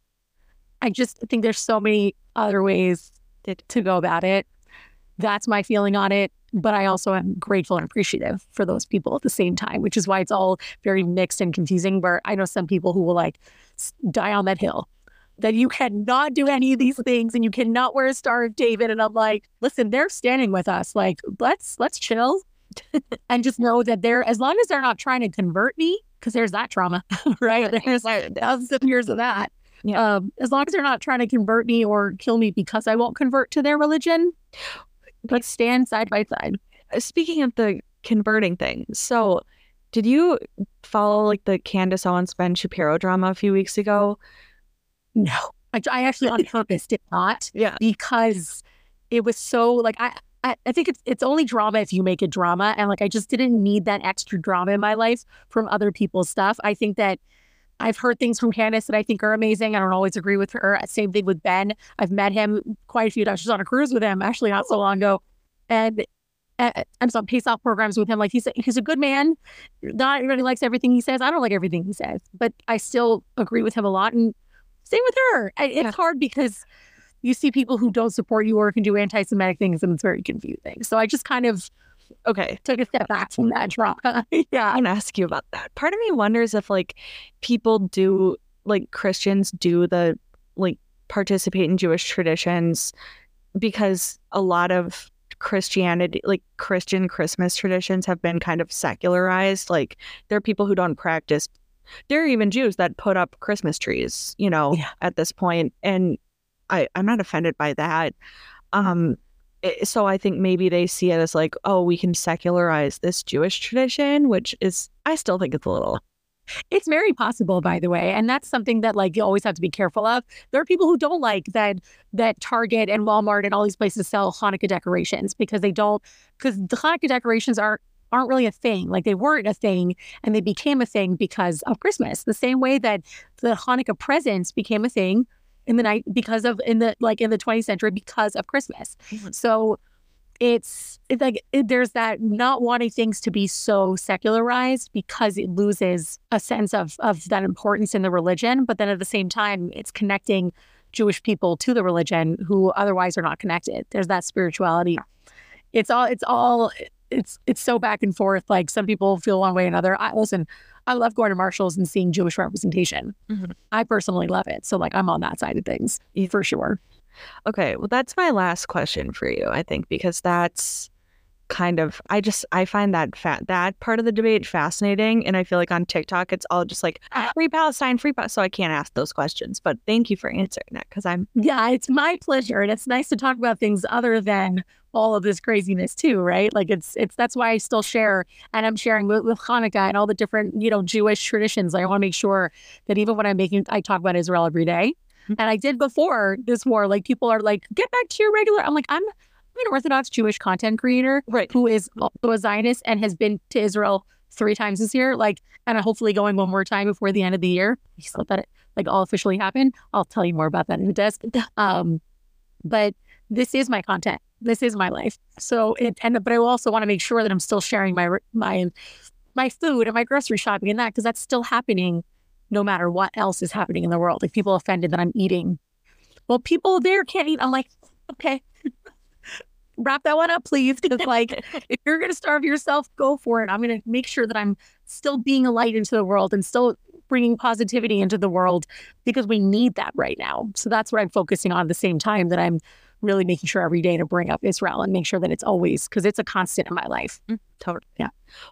I just think there's so many other ways to, to go about it. That's my feeling on it. But I also am grateful and appreciative for those people at the same time, which is why it's all very mixed and confusing. Where I know some people who will like die on that hill that you cannot do any of these things and you cannot wear a Star of David. And I'm like, listen, they're standing with us. Like, let's let's chill [laughs] and just know that they're as long as they're not trying to convert me, because there's that trauma, [laughs] right? There's like thousands of years of that. Yeah. Um, as long as they're not trying to convert me or kill me because I won't convert to their religion, but stand side by side. Uh, speaking of the converting thing, so did you follow like the Candace Owens Ben Shapiro drama a few weeks ago? No, I, I actually on purpose did not. [laughs] Yeah, because it was so like I. I, I think it's it's only drama if you make it drama, and like I just didn't need that extra drama in my life from other people's stuff. I think that I've heard things from Candace that I think are amazing. I don't always agree with her. Same thing with Ben. I've met him quite a few times. Was on a cruise with him actually not so long ago, and uh, I'm on pace off programs with him. Like he's a, he's a good man. Not everybody likes everything he says. I don't like everything he says, but I still agree with him a lot. And same with her. It's yeah. hard because you see people who don't support you or can do anti-Semitic things, and it's very confusing. So I just kind of okay, took a step back from that drama. [laughs] yeah. I'm gonna ask you about that. Part of me wonders if like people do like Christians do the like participate in Jewish traditions because a lot of Christianity, like Christian Christmas traditions, have been kind of secularized. Like there are people who don't practice. There are even Jews that put up Christmas trees, you know, yeah. at this point, and I I'm not offended by that. Um, Eh, so I think maybe they see it as like, oh, we can secularize this Jewish tradition, which is, I still think it's a little. It's very possible, by the way, and that's something that like you always have to be careful of. There are people who don't like that that Target and Walmart and all these places sell Hanukkah decorations because they don't because the Hanukkah decorations aren't aren't really a thing. Like they weren't a thing and they became a thing because of Christmas. The same way that the Hanukkah presents became a thing in the night because of in the like in the 20th century because of Christmas. Mm-hmm. So it's, it's like it, there's that not wanting things to be so secularized because it loses a sense of of that importance in the religion, but then at the same time it's connecting Jewish people to the religion who otherwise are not connected. There's that spirituality. It's all it's all it's it's so back and forth. Like some people feel one way or another. I listen, I love going to Marshalls and seeing Jewish representation. Mm-hmm. I personally love it. So like I'm on that side of things for sure. Okay, well that's my last question for you, I think, because that's kind of I just I find that fat that part of the debate fascinating and I feel like on TikTok it's all just like ah, free Palestine free Palestine so I can't ask those questions but thank you for answering that because I'm yeah it's my pleasure and it's nice to talk about things other than all of this craziness too right like it's it's that's why I still share and I'm sharing with, with Hanukkah and all the different you know Jewish traditions like I want to make sure that even when I'm making I talk about Israel every day mm-hmm. and I did before this war like people are like get back to your regular I'm like I'm I'm an Orthodox Jewish content creator right. who is also a Zionist and has been to Israel three times this year, like, and hopefully going one more time before the end of the year. So that like all officially happened. I'll tell you more about that in the desk. Um, but this is my content. This is my life. So it and but I also want to make sure that I'm still sharing my my my food and my grocery shopping and that because that's still happening no matter what else is happening in the world. Like people offended that I'm eating. Well, people there can't eat. I'm like, okay, [laughs] wrap that one up, please. Because like, if you're gonna starve yourself, go for it. I'm gonna make sure that I'm still being a light into the world and still bringing positivity into the world because we need that right now. So that's what I'm focusing on at the same time that I'm really making sure every day to bring up Israel and make sure that it's always because it's a constant in my life. Mm, totally. Yeah.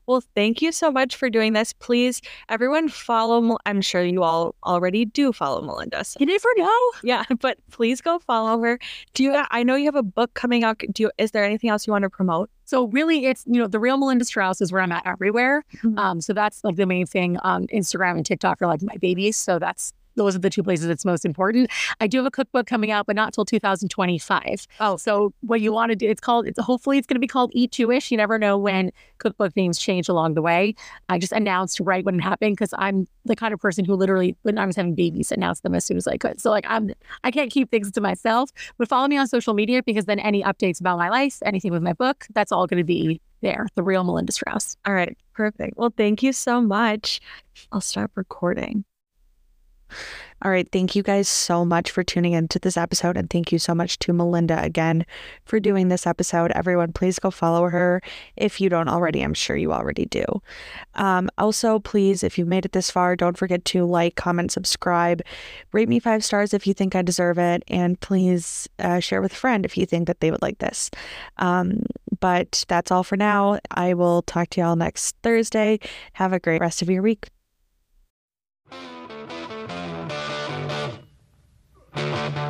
Well, thank you so much for doing this. Please, everyone, follow. I'm sure you all already do follow Melinda. So. You never know. Yeah, [laughs] but please go follow her. Do you? I know you have a book coming out. Do you? Is there anything else you want to promote? So really, it's you know the real Melinda Strauss is where I'm at everywhere. Mm-hmm. Um, so that's like the main thing. Um, Instagram and TikTok are like my babies. So that's those are the two places that's most important. I do have a cookbook coming out, but not till 2025. Oh, so what you want to do? It's called. It's hopefully it's going to be called Eat Jewish. You never know when cookbook names change along the way. I just announced right when it happened because I'm the kind of person who literally, when I was having babies, announced them as soon as I could. So like I'm, I can't keep things to myself. But follow me on social media because then any updates about my life, anything with my book, that's all going to be there. The real Melinda Strauss. All right, perfect. Well, thank you so much. I'll stop recording. All right. Thank you guys so much for tuning into this episode. And thank you so much to Melinda again for doing this episode. Everyone, please go follow her if you don't already. I'm sure you already do. Um, also, please, if you've made it this far, don't forget to like, comment, subscribe, rate me five stars if you think I deserve it. And please uh, share with a friend if you think that they would like this. Um, but that's all for now. I will talk to y'all next Thursday. Have a great rest of your week. Thank you.